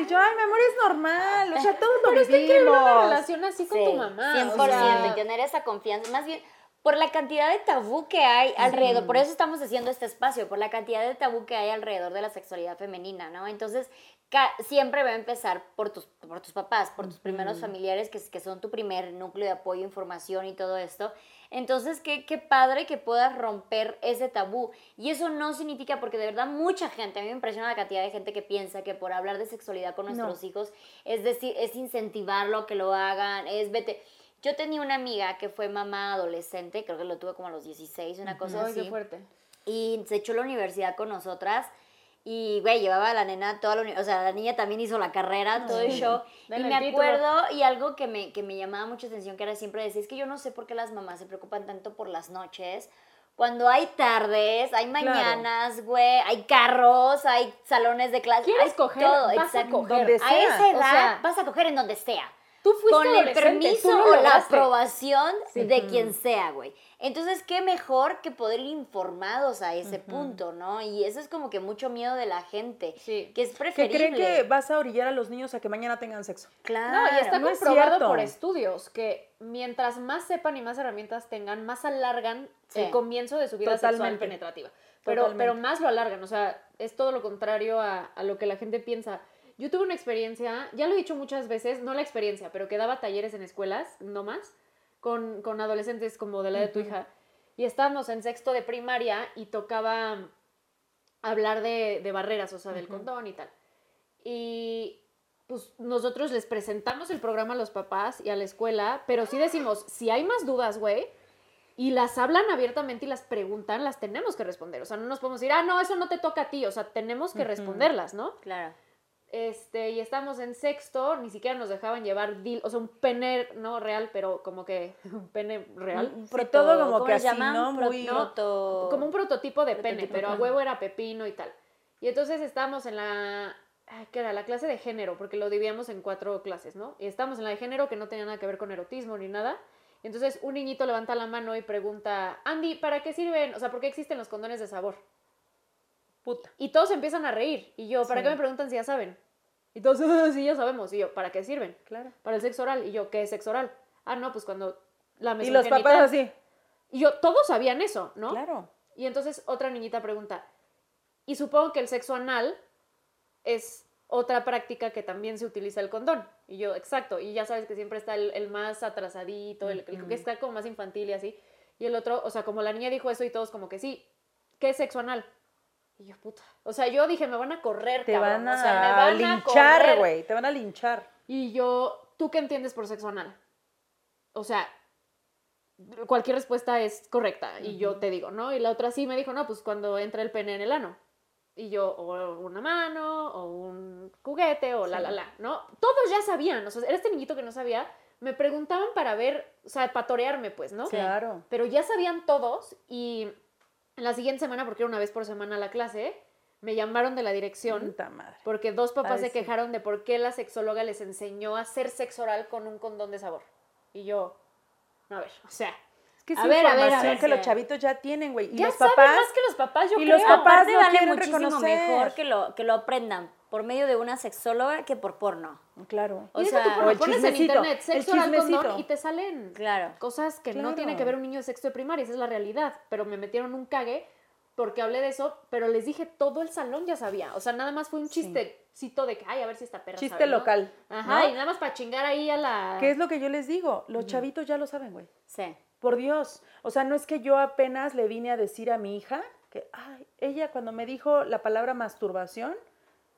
Y yo, ay, mi amor, es normal, o sea, todos lo Pero es que hay que una vivimos. relación así con Sí, tu mamá. 100%, o sea, y tener esa confianza. Más bien, por la cantidad de tabú que hay alrededor, por eso estamos haciendo este espacio, por la cantidad de tabú que hay alrededor de la sexualidad femenina, ¿no? Entonces, siempre va a empezar por tus, por tus papás, por tus primeros familiares, que, que son tu primer núcleo de apoyo, información y todo esto. Entonces, qué, qué padre que puedas romper ese tabú. Y eso no significa, porque de verdad mucha gente, a mí me impresiona la cantidad de gente que piensa que por hablar de sexualidad con No. nuestros hijos, es decir, es incentivarlo a que lo hagan, es vete. Yo tenía una amiga que fue mamá adolescente, creo que lo tuve como a los 16, una cosa qué así. fuerte. Y se echó a la universidad con nosotras. Y, güey, llevaba a la nena toda la uni- O sea, la niña también hizo la carrera, todo el show. Y me acuerdo, y algo que me, que me llamaba mucha atención, que era siempre decir, es que yo no sé por qué las mamás se preocupan tanto por las noches. Cuando hay tardes, hay mañanas, güey, hay carros, hay salones de clase. ¿Quieres hay coger? Todo, Vas a exacto. coger. Donde A sea. esa edad O sea, vas a coger en donde sea Tú fuiste con el permiso o la aprobación de quien sea, güey. Entonces, qué mejor que poder ir informados a ese punto, ¿no? Y eso es como que mucho miedo de la gente, Sí. que es Que preferible. creen que vas a orillar a los niños a que mañana tengan sexo. Claro. No, y está no es comprobado cierto. por estudios que mientras más sepan y más herramientas tengan, más alargan Sí. el comienzo de su vida sexual Totalmente. penetrativa. Pero, Totalmente. pero más lo alargan, o sea, es todo lo contrario a, a lo que la gente piensa. Yo tuve una experiencia, ya lo he dicho muchas veces, no la experiencia, pero que daba talleres en escuelas, no más, con, con adolescentes como de la de tu hija. Y estábamos en sexto de primaria y tocaba hablar de, de barreras, o sea, del condón y tal. Y pues nosotros les presentamos el programa a los papás y a la escuela, pero sí decimos, si hay más dudas, güey, y las hablan abiertamente y las preguntan, las tenemos que responder. O sea, no nos podemos decir, ah, no, eso no te toca a ti. O sea, tenemos que responderlas, ¿no? Claro. Este, y estamos en sexto, ni siquiera nos dejaban llevar, dil, o sea, un pene, no real, pero como que un pene real. Un Sí, todo como ¿cómo que así, llaman? ¿no? Muy- proto- Como un prototipo de pene, pero a huevo era pepino y tal. Y entonces estábamos en la ¿qué era? La clase de género, porque lo dividíamos en cuatro clases, ¿no? Y estábamos en la de género que no tenía nada que ver con erotismo ni nada. Y entonces un niñito levanta la mano y pregunta, Andy, ¿para qué sirven? O sea, ¿por qué existen los condones de sabor? Puta. Y todos empiezan a reír. Y yo, ¿para Sí. qué me preguntan si ya saben? Y todos, "Ah, sí, ya sabemos. Y yo, ¿para qué sirven? Claro. Para el sexo oral. Y yo, ¿qué es sexo oral? Ah, no, pues cuando la Y los papás así. Y yo, todos sabían eso, ¿no? Claro. Y entonces otra niñita pregunta, y supongo que el sexo anal es otra práctica que también se utiliza el condón. Y yo, exacto, y ya sabes que siempre está el, el más atrasadito, el, el que está como más infantil y así. Y el otro, o sea, como la niña dijo eso y todos como que sí, ¿qué es sexo anal? Y yo, puta. O sea, yo dije, me van a correr, Te cabrón. van a, o sea, me van a linchar, güey. Te van a linchar. Y yo, ¿tú qué entiendes por sexo anal? O sea, cualquier respuesta es correcta. Y yo te digo, ¿no? Y la otra sí me dijo, no, pues cuando entra el pene en el ano. Y yo, o una mano, o un juguete, o la, la, la, ¿no? Todos ya sabían, o sea, era este niñito que no sabía. Me preguntaban para ver, o sea, para torearme, pues, ¿no? Claro. Pero ya sabían todos y la siguiente semana, porque era una vez por semana la clase, me llamaron de la dirección Puta madre. porque dos papás Ay, se sí. quejaron de por qué la sexóloga les enseñó a hacer sexo oral con un condón de sabor. Y yo, no, a ver, o sea, Es que es A ver, a ver, a información ver, que los chavitos ya tienen, güey. Y ya los saben papás. más que los papás, yo y creo. los papás no vale muchísimo reconocer. mejor que lo, que lo aprendan por medio de una sexóloga que por porno. Claro. O y sea, tú, porno, o el pones en internet sexo oral condón y te salen Claro. cosas que no tienen que ver un niño de sexto de primaria, esa es la realidad. Pero me metieron un cague porque hablé de eso, pero les dije, todo el salón ya sabía. O sea, nada más fue un Sí. chistecito de que, ay, a ver si esta perra Chiste sabe, ¿no? local. Ajá, ¿no? y nada más para chingar ahí a la... ¿Qué es lo que yo les digo? Los chavitos ya lo saben, güey. Sí. Por Dios. O sea, no es que yo apenas le vine a decir a mi hija que, ay, ella cuando me dijo la palabra masturbación,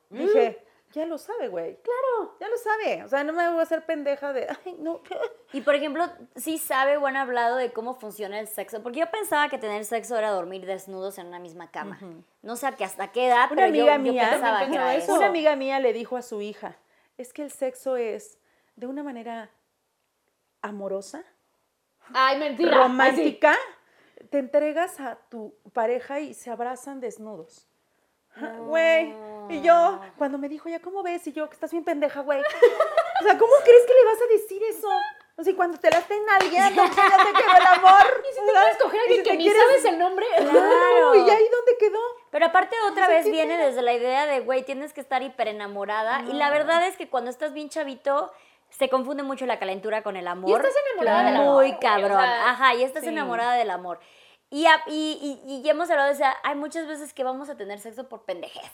dije, ya lo sabe, güey. Claro. Ya lo sabe. O sea, no me voy a hacer pendeja de, ay, no. Y por ejemplo, sí sabe o han hablado de cómo funciona el sexo. Porque yo pensaba que tener sexo era dormir desnudos en una misma cama. No sé a qué- hasta qué edad, Una pero amiga yo, mía, pensaba que era eso. Una amiga mía le dijo a su hija, es que el sexo es de una manera amorosa, Ay, mentira. romántica. Te entregas a tu pareja y se abrazan desnudos. Güey. Y yo, cuando me dijo, ya, ¿cómo ves? Y yo, que estás bien pendeja, güey. O sea, ¿cómo crees que le vas a decir eso? O sea, cuando te la estén alguien, ya te quedó el amor. Y si te quieres coger a alguien que ni sabes el nombre. Claro. ¿Y ahí dónde quedó? Pero aparte otra vez viene desde la idea de, güey, tienes que estar hiper enamorada. Y la verdad es que cuando estás bien chavito, se confunde mucho la calentura con el amor. Y estás enamorada del amor, Muy cabrón. o sea, Ajá, y estás sí. enamorada del amor. Y, y, y- y ya hemos hablado de eso, hay muchas veces que vamos a tener sexo por pendejez.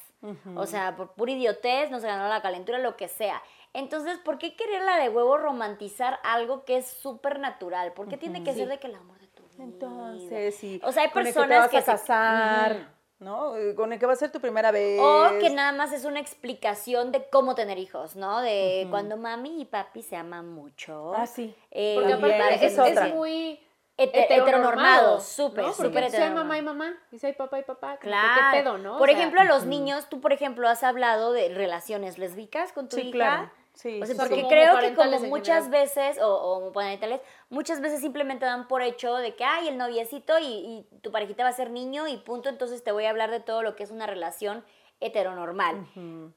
O sea, por pura idiotez, nos ganó la calentura, lo que sea. Entonces, ¿por qué quererla de huevo romantizar algo que es súper natural? ¿Por qué tiene que ser de que el amor de tu vida? Entonces, sí. O sea, hay con el personas que te vas que a se- casar, ¿no? Eh, Con el que va a ser tu primera vez. O que nada más es una explicación de cómo tener hijos, ¿no? De cuando mami y papi se aman mucho. Ah, sí. Eh, Porque aparte es, es otra. es muy Hete- heteronormado, heteronormado, súper, ¿no? súper Porque si hay heteronormado. mamá y mamá, y si hay papá y papá, Claro. ¿qué pedo, no? O Por sea, ejemplo, los niños, tú, por ejemplo, has hablado de relaciones lésbicas con tu Sí, hija. claro. Sí, O sea, sí, porque sí. Creo que como muchas general. veces, o, o homoparentales, muchas veces simplemente dan por hecho de que, hay el noviecito y, y tu parejita va a ser niño y punto, entonces te voy a hablar de todo lo que es una relación heteronormal.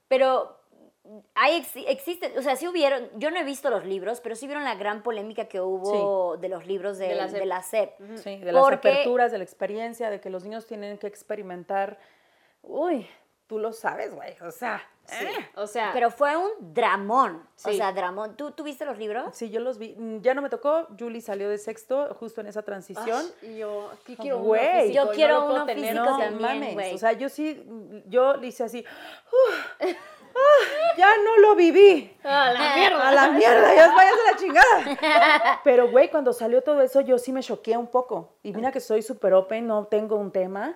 Pero hay, exi- existe, o sea, sí hubieron, yo no he visto los libros, pero sí vieron la gran polémica que hubo de los libros de, De la de la SEP. SEP. Sí, de las Porque- aperturas, de la experiencia, de que los niños tienen que experimentar. Uy, tú lo sabes, güey. O sea, Sí, eh. o sea, Pero fue un dramón. O sea, dramón. ¿Tú, ¿Tú viste los libros? Sí, yo los vi. Mm, Ya no me tocó. Julie salió de sexto justo en esa transición. ay, y yo aquí quiero uno Güey. físico Yo no quiero puedo uno tener. físico no también, güey. O sea, yo sí, mm, yo le hice así. "Uf, ah, ya no lo viví. A la mierda. A la mierda, ya vayas a la chingada. Pero, güey, cuando salió todo eso, yo sí me choqué un poco. Y mira que soy súper open, no tengo un tema.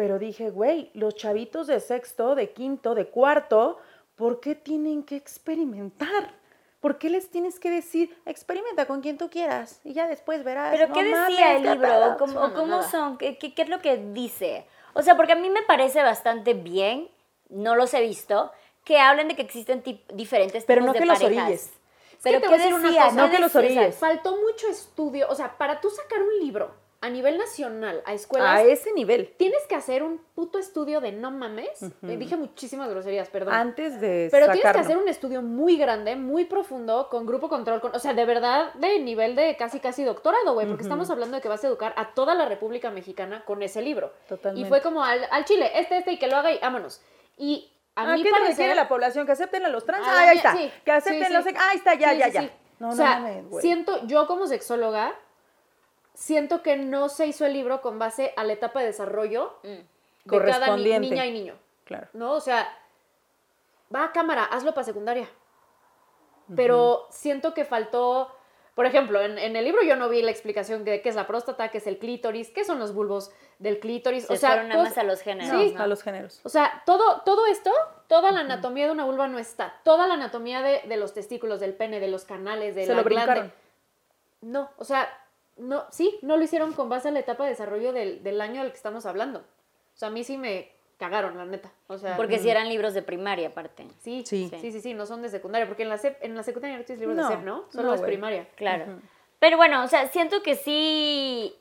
Pero dije, güey, los chavitos de sexto, de quinto, de cuarto, ¿por qué tienen que experimentar? ¿Por qué les tienes que decir, experimenta con quien tú quieras y ya después verás? ¿Pero no qué decía mames, el libro? catada". ¿O ¿Cómo, o son? ¿Qué, qué, qué es lo que dice? O sea, porque a mí me parece bastante bien, no los he visto, que hablen de que existen tip- diferentes Pero tipos no de que los orilles. Pero te ¿qué voy a decir una decía? cosa, no que los orilles. Faltó mucho estudio, o sea, para tú sacar un libro a nivel nacional, a escuelas, A ese nivel. tienes que hacer un puto estudio de no mames. Eh, Dije muchísimas groserías, perdón. Antes de Pero tienes que hacer un estudio muy grande, muy profundo, con grupo control, con, o sea, de verdad, de nivel de casi casi doctorado, güey, porque estamos hablando de que vas a educar a toda la República Mexicana con ese libro. Totalmente. Y fue como al, al Chile, este, este, y que lo haga y vámonos. Y a Ah, mí ¿qué parecer- quiere la población? Que acepten a los trans. Ah, ahí está. sí, que acepten sí, los... sí. Ah, ahí está, ya, ya, ya. No, o no mames, güey. siento, yo como sexóloga, siento que no se hizo el libro con base a la etapa de desarrollo Mm. de cada ni- niña y niño. Claro. ¿no? O sea, va a cámara, hazlo para secundaria. Pero siento que faltó, por ejemplo, en, en el libro yo no vi la explicación de qué es la próstata, qué es el clítoris, qué son los bulbos del clítoris. Se o sea, fueron nada más a los géneros, Sí. ¿no? A los géneros. o sea, todo, todo esto, toda la anatomía de una vulva no está. Toda la anatomía de, de los testículos, del pene, de los canales, de Se la lo glande. brincaron. No, o sea, no, sí, no lo hicieron con base a la etapa de desarrollo del, del año del que estamos hablando. O sea, a mí sí me cagaron, la neta. O sea, Porque si eran libros de primaria, aparte. Sí, Sí. sí, sí, sí, sí, no son de secundaria, porque en la, SEP, en la secundaria no tienes libros No, de SEP, ¿no? Solo no, es primaria. Claro. Pero bueno, o sea, siento que sí.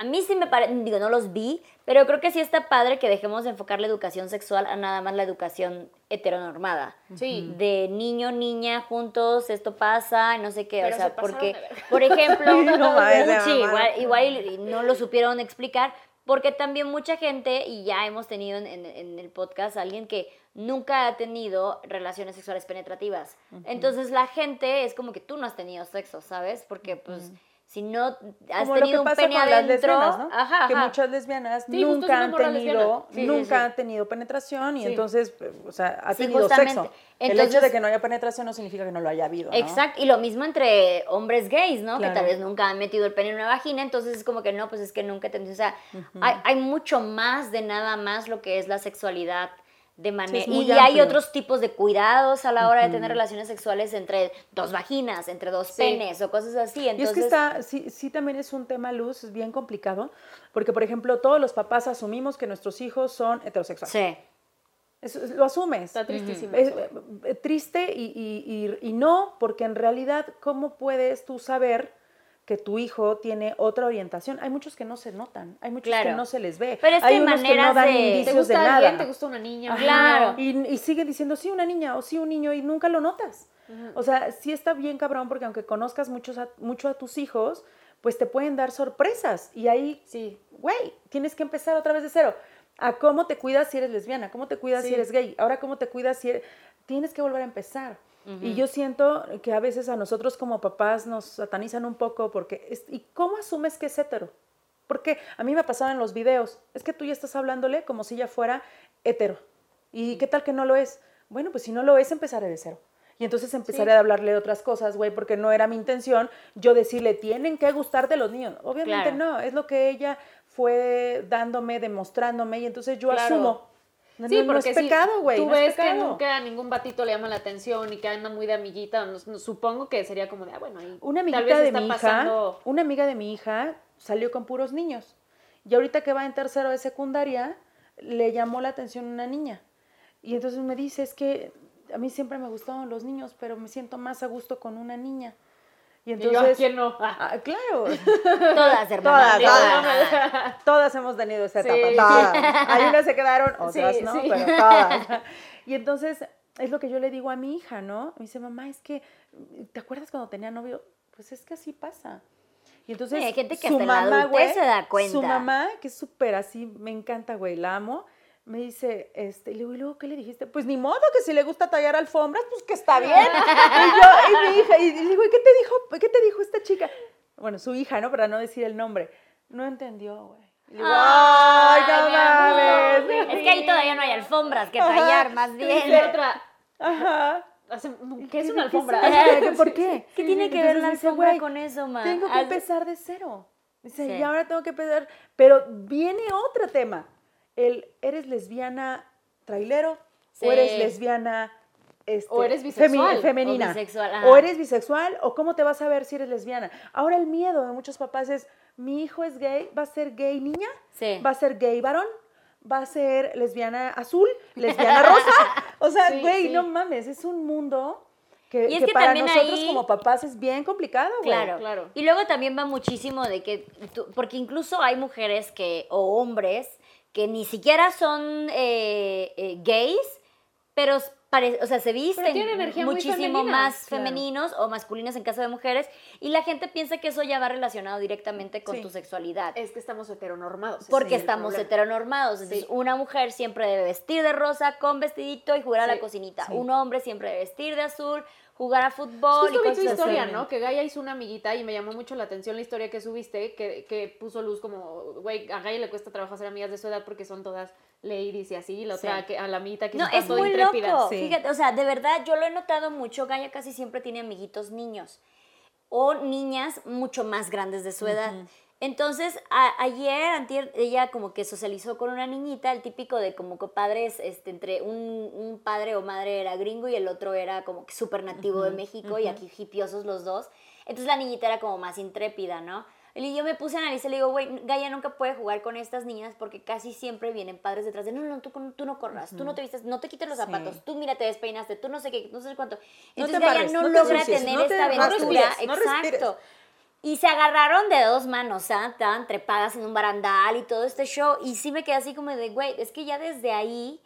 A mí sí me parece, digo, no los vi, pero creo que sí está padre que dejemos de enfocar la educación sexual a nada más la educación heteronormada. Sí. De niño, niña, juntos, esto pasa, no sé qué. Pero o sea, se porque, por ejemplo, No mamaron. igual, igual no lo supieron explicar, porque también mucha gente, y ya hemos tenido en, en- en el podcast a alguien que nunca ha tenido relaciones sexuales penetrativas. Entonces la gente es como que tú no has tenido sexo, ¿sabes? Porque pues si no has Como lo que tenido un pasa pene con las adentro, lesbianas, ¿no? ajá, Que muchas lesbianas Sí, nunca han tenido. Sí, nunca sí. han tenido penetración y entonces, o sea, ha tenido sexo. el hecho de que no haya penetración no significa que no lo haya habido, ¿no? Exacto, y lo mismo entre hombres gays, ¿no? Que tal vez nunca han metido el pene en una vagina, entonces es como que no, pues es que nunca te... O sea, hay, hay mucho más de nada más lo que es la sexualidad de manera... y hay otros tipos de cuidados a la hora de tener relaciones sexuales entre dos vaginas, entre dos Sí. penes o cosas así. Y Entonces, es que está, sí, sí también es un tema, Luz, es bien complicado, porque, por ejemplo, todos los papás asumimos que nuestros hijos son heterosexuales. Sí. Eso es- lo asumes. Está tristísimo. Es eh, triste y, y- y- y no, porque en realidad, ¿cómo puedes tú saber que tu hijo tiene otra orientación? Hay muchos que no se notan, hay muchos que no se les ve. Pero es que hay unos que maneras no dan de- ¿Te ¿Te indicios gusta de alguien? nada. ¿Te gusta una niña? Ajá. Claro. Y, y sigue diciendo sí una niña o sí un niño y nunca lo notas. O sea, sí está bien cabrón porque aunque conozcas muchos a- mucho a tus hijos, pues te pueden dar sorpresas y ahí, Sí. güey, tienes que empezar otra vez de cero. A cómo te cuidas si eres lesbiana, cómo te cuidas si eres gay, ahora cómo te cuidas si eres... Tienes que volver a empezar. Y yo siento que a veces a nosotros como papás nos satanizan un poco porque... es- ¿Y cómo asumes que es hetero? Porque a mí me ha pasado en los videos, es que tú ya estás hablándole como si ella fuera hetero. ¿Y qué tal que no lo es? Bueno, pues si no lo es, empezaré de cero. Y entonces empezaré a hablarle de otras cosas, güey, porque no era mi intención yo decirle, tienen que gustarte los niños. Obviamente Claro. no, es lo que ella fue dándome, demostrándome, y entonces yo Claro. asumo. No, Sí, no- no porque es si pecado, güey. Tú no es ves que nunca a ningún batito le llama la atención y que anda muy de amiguita. no- no- supongo que sería como de, ah, bueno, ahí Una tal vez de está mi hija, pasando- una amiga de mi hija salió con puros niños. Y ahorita que va en tercero de secundaria, le llamó la atención una niña. Y entonces me dice, es que a mí siempre me gustaban los niños, pero me siento más a gusto con una niña. Y Y yo, entonces... ¿a quién no? Ah. Claro. Todas, hermanas. Todas, todas. Todas hemos tenido esa etapa, Sí. todas. Hay unas se quedaron, otras Sí, no, sí. pero todas. Y entonces es lo que yo le digo a mi hija, ¿no? Me dice, mamá, es que, ¿te acuerdas cuando tenía novio? Pues es que así pasa. Y entonces Sí, hay gente que su hasta la mamá, adultez güey, se da cuenta. Su mamá, que es súper así, me encanta, güey, la amo. Me dice, este, y le digo, ¿y luego qué le dijiste? Pues ni modo, que si le gusta tallar alfombras, pues que está bien. y yo, y mi hija, y le digo, ¿y qué te dijo, qué te dijo esta chica? Bueno, su hija, ¿no? Para no decir el nombre. No entendió, güey. Digo, ¡ay, no mames! Es que ahí todavía no hay alfombras que tallar, más Y bien. la otra, Ajá. ¿qué es ¿Qué- una qué alfombra? es? ¿Por qué? ¿Qué tiene que ver Entonces la dice, alfombra güey, con eso, ma? Tengo que empezar de cero. Dice, Sí. y ahora tengo que empezar. Pero viene otro tema. El, ¿eres lesbiana trailero? Sí. ¿O eres lesbiana este, O eres bisexual, o femenina? bisexual. ¿O eres bisexual? ¿O cómo te vas a ver si eres lesbiana? Ahora el miedo de muchos papás es, mi hijo es gay, ¿va a ser gay niña? Sí. ¿Va a ser gay varón? ¿Va a ser lesbiana azul? ¿Lesbiana rosa? O sea, Sí, güey, sí. no mames, es un mundo Que, Y es que que para nosotros ahí- como papás es bien complicado, güey. Claro. Claro. Y luego también va muchísimo de que, tú- porque incluso hay mujeres que, o hombres, que ni siquiera son eh, eh, gays, pero pare- o sea, se visten muy muchísimo más claro. femeninos o masculinos en caso de mujeres, y la gente piensa que eso ya va relacionado directamente con Sí. tu sexualidad. Es que estamos heteronormados. Porque es estamos heteronormados. Entonces, Sí. una mujer siempre debe vestir de rosa con vestidito y jugar a la cocinita. Un hombre siempre debe vestir de azul, jugar a fútbol Justo y vi tu cosas así. historia, ¿no? Que Gaia hizo una amiguita y me llamó mucho la atención la historia que subiste, que, que puso luz como, güey, a Gaia le cuesta trabajo hacer amigas de su edad porque son todas ladies y así, y la otra Sí. que, a la amiguita que No, es muy intrépida. loco. Sí. Fíjate, o sea, de verdad, yo lo he notado mucho. Gaia casi siempre tiene amiguitos niños o niñas mucho más grandes de su edad. Entonces, a- ayer, antier, ella como que socializó con una niñita, el típico de como que padres, este, entre un, un padre o madre era gringo y el otro era como que súper nativo de México y aquí hipiosos los dos. Entonces la niñita era como más intrépida, ¿no? Y yo me puse a analizar y le digo, güey, Gaia nunca puede jugar con estas niñas porque casi siempre vienen padres detrás de, no, no, tú, tú no corras, tú no te vistas, no te quites los Sí. zapatos, tú mira, te despeinaste, tú no sé qué, no sé cuánto. No Entonces te Gaia no, no logra tener no te- esta no aventura. no respires. Exacto. Y se agarraron de dos manos, ¿ah? Estaban trepadas en un barandal y todo este show. Y sí me quedé así como de, güey, es que ya desde ahí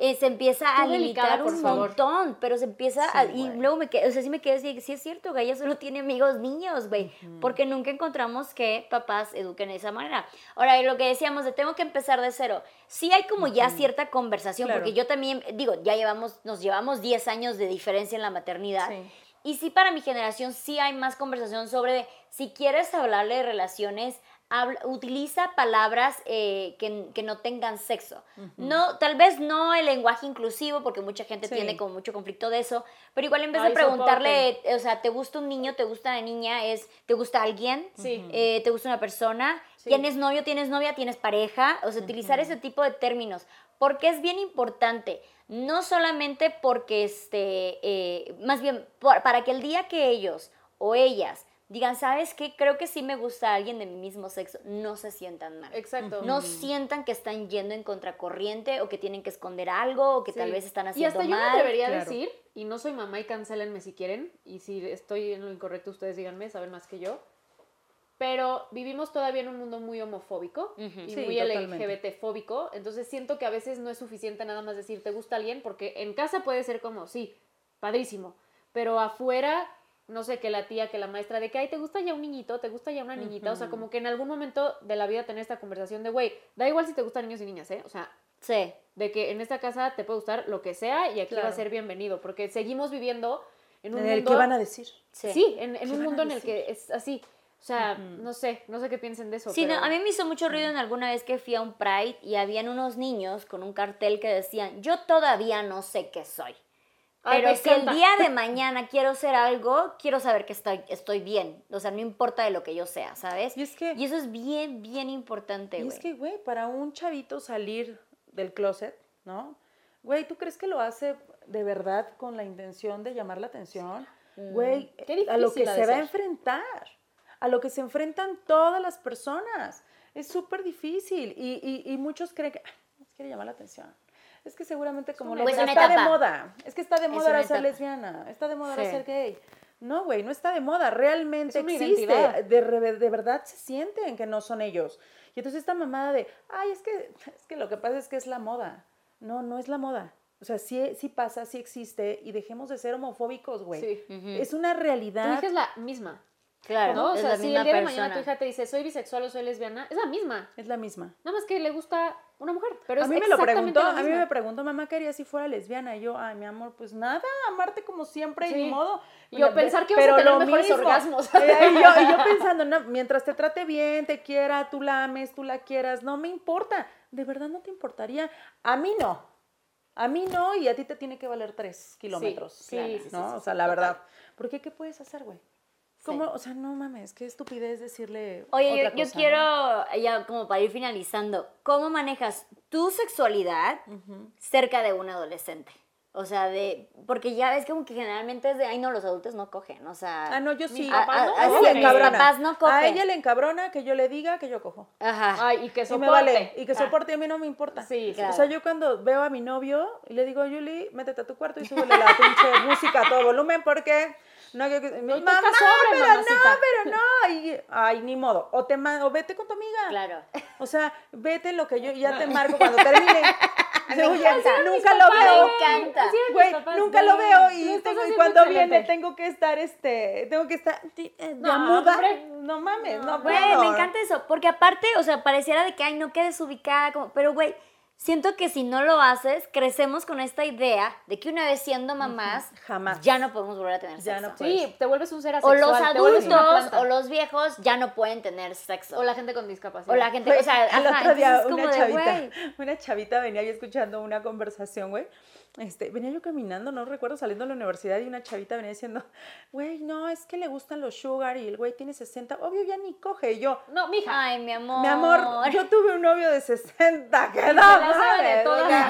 eh, se empieza a Tú limitar un favor. montón. Pero se empieza Sí, a... Y luego me quedé, o sea, sí me quedé así, sí es cierto, Gaia solo tiene amigos niños, güey. Porque nunca encontramos que papás eduquen de esa manera. Ahora, lo que decíamos de tengo que empezar de cero. Sí hay como ya cierta conversación, Claro. porque yo también, digo, ya llevamos, nos llevamos 10 años de diferencia en la maternidad. Sí. Y sí, para mi generación sí hay más conversación sobre si quieres hablarle de relaciones, habla- utiliza palabras eh, que, que no tengan sexo. No, tal vez no el lenguaje inclusivo, porque mucha gente Sí. tiene como mucho conflicto de eso, pero igual en vez Ay, de preguntarle, o sea, ¿te gusta un niño, te gusta una niña? Es, ¿te gusta alguien? Sí. Eh, ¿Te gusta una persona? Sí. ¿Tienes novio, tienes novia, tienes pareja? O sea, utilizar ese tipo de términos, porque es bien importante, no solamente porque, este, eh, más bien, por- para que el día que ellos o ellas digan, ¿sabes qué? Creo que sí me gusta alguien de mi mismo sexo, no se sientan mal. Exacto. No sientan que están yendo en contracorriente o que tienen que esconder algo o que tal Sí. vez están Y haciendo hasta yo me mal. atrevería a claro. decir, y no soy mamá y cancelenme si quieren, y si estoy en lo incorrecto ustedes díganme, saben más que yo, pero vivimos todavía en un mundo muy homofóbico y Sí, muy. LGBT-fóbico, entonces siento que a veces no es suficiente nada más decir te gusta alguien, porque en casa puede ser como, sí, padrísimo, pero afuera, no sé, que la tía, que la maestra, de que, ay, te gusta ya un niñito, te gusta ya una niñita, o sea, como que en algún momento de la vida tener esta conversación de, güey, da igual si te gustan niños y niñas, ¿eh? O sea, Sí. de que en esta casa te puede gustar lo que sea y aquí va a ser bienvenido, porque seguimos viviendo en un En el mundo... que van a decir. Sí. Sí, en, en ¿Qué un mundo en el que es así. O sea, no sé, no sé qué piensen de eso. Sí, no, a mí me hizo mucho ruido en alguna vez que fui a un Pride y habían unos niños con un cartel que decían, yo todavía no sé qué soy. Pero si el día de mañana quiero ser algo, quiero saber que estoy, estoy bien. O sea, no importa de lo que yo sea, ¿sabes? Y es que- Y eso es bien, bien importante, Y güey. es que, güey, para un chavito salir del closet, ¿no? Güey, ¿tú crees que lo hace de verdad con la intención de llamar la atención? Güey, Mm, a lo que se va a enfrentar, a lo que se enfrentan todas las personas. Es súper difícil y, y- y muchos creen que "Ay, nos quiere llamar la atención. Es que seguramente como lo que está de moda, es que está de Es moda ahora ser lesbiana, está de moda ahora Sí. ser gay. No, güey, no está de moda, realmente Es existe, de, re- de verdad se sienten que no son ellos. Y entonces esta mamada de, ay, es que, es que lo que pasa es que es la moda. No, no es la moda. O sea, sí, sí pasa, sí existe y dejemos de ser homofóbicos, güey. Sí. Es una realidad. hija es la misma. Claro, ¿no? O sea, si el día de mañana tu hija te dice soy bisexual o soy lesbiana, es la misma. Es la misma. Nada más que le gusta una mujer. Pero a es mí me lo preguntó, a mí me preguntó, mamá, ¿qué haría si fuera lesbiana? Y yo, ay, mi amor, pues nada, amarte como siempre y ni modo. Y yo pensar que pero vas a tener lo mejores mismo. orgasmos. Eh, y, yo, y yo pensando, no, mientras te trate bien, te quiera, tú la ames, tú la quieras, no me importa. De verdad no te importaría. A mí no. A mí no, y a ti te tiene que valer tres kilómetros. sí, claro, sí, ¿no? sí, o sea, la verdad. Porque ¿qué puedes hacer, güey? ¿Cómo? O sea, no mames, qué estupidez decirle. Oye, otra yo, yo cosa, ¿no? quiero, ya como para ir finalizando, ¿cómo manejas tu sexualidad cerca de un adolescente? O sea, de. Porque ya ves como que generalmente es de. Ay, no, los adultos no cogen. O sea. Ah, no, yo sí. a- papás no a- a- ella le encabrona. Mis papás no cogen. A ella le encabrona que yo le diga que yo cojo. Ajá. Ay, y que Y soporte. me vale. Y que Ah, soporte, a mí no me importa. Sí, Claro. O sea, yo cuando veo a mi novio y le digo, Yuli, métete a tu cuarto y súbele la pinche música a todo volumen porque no que... No mamá, sobre, pero mamacita". no, pero no. Y, ay, ni modo. O, te o vete con tu amiga. Claro. O sea, vete en lo que yo ya te marco cuando termine. Me Oye, encanta. nunca lo Me veo. encanta. Eran mis Güey, nunca lo veo y, tengo- cuando excelente. viene tengo que estar, este, tengo que estar de No, muda. hombre. No mames, no, Güey, puedo. me encanta eso. Porque aparte, o sea, pareciera de que, ay, no quedes ubicada. Como, pero, güey, siento que si no lo haces, crecemos con esta idea de que una vez siendo mamás, Jamás. ya no podemos volver a tener Ya sexo. no. Sí, te vuelves un ser o asexual. los vuelves una adultos o los viejos ya no pueden tener sexo. O la gente con discapacidad. O la gente, o sea, el ajá, otro día una chavita, una chavita venía yo escuchando una conversación, güey. Este, venía yo caminando, no recuerdo, saliendo de la universidad y una chavita venía diciendo, güey, no, es que le gustan los sugar y el güey tiene 60, obvio ya ni coge. Y yo, No, mija. Ay, mi amor. mi amor, yo tuve un novio de 60, que no, todas.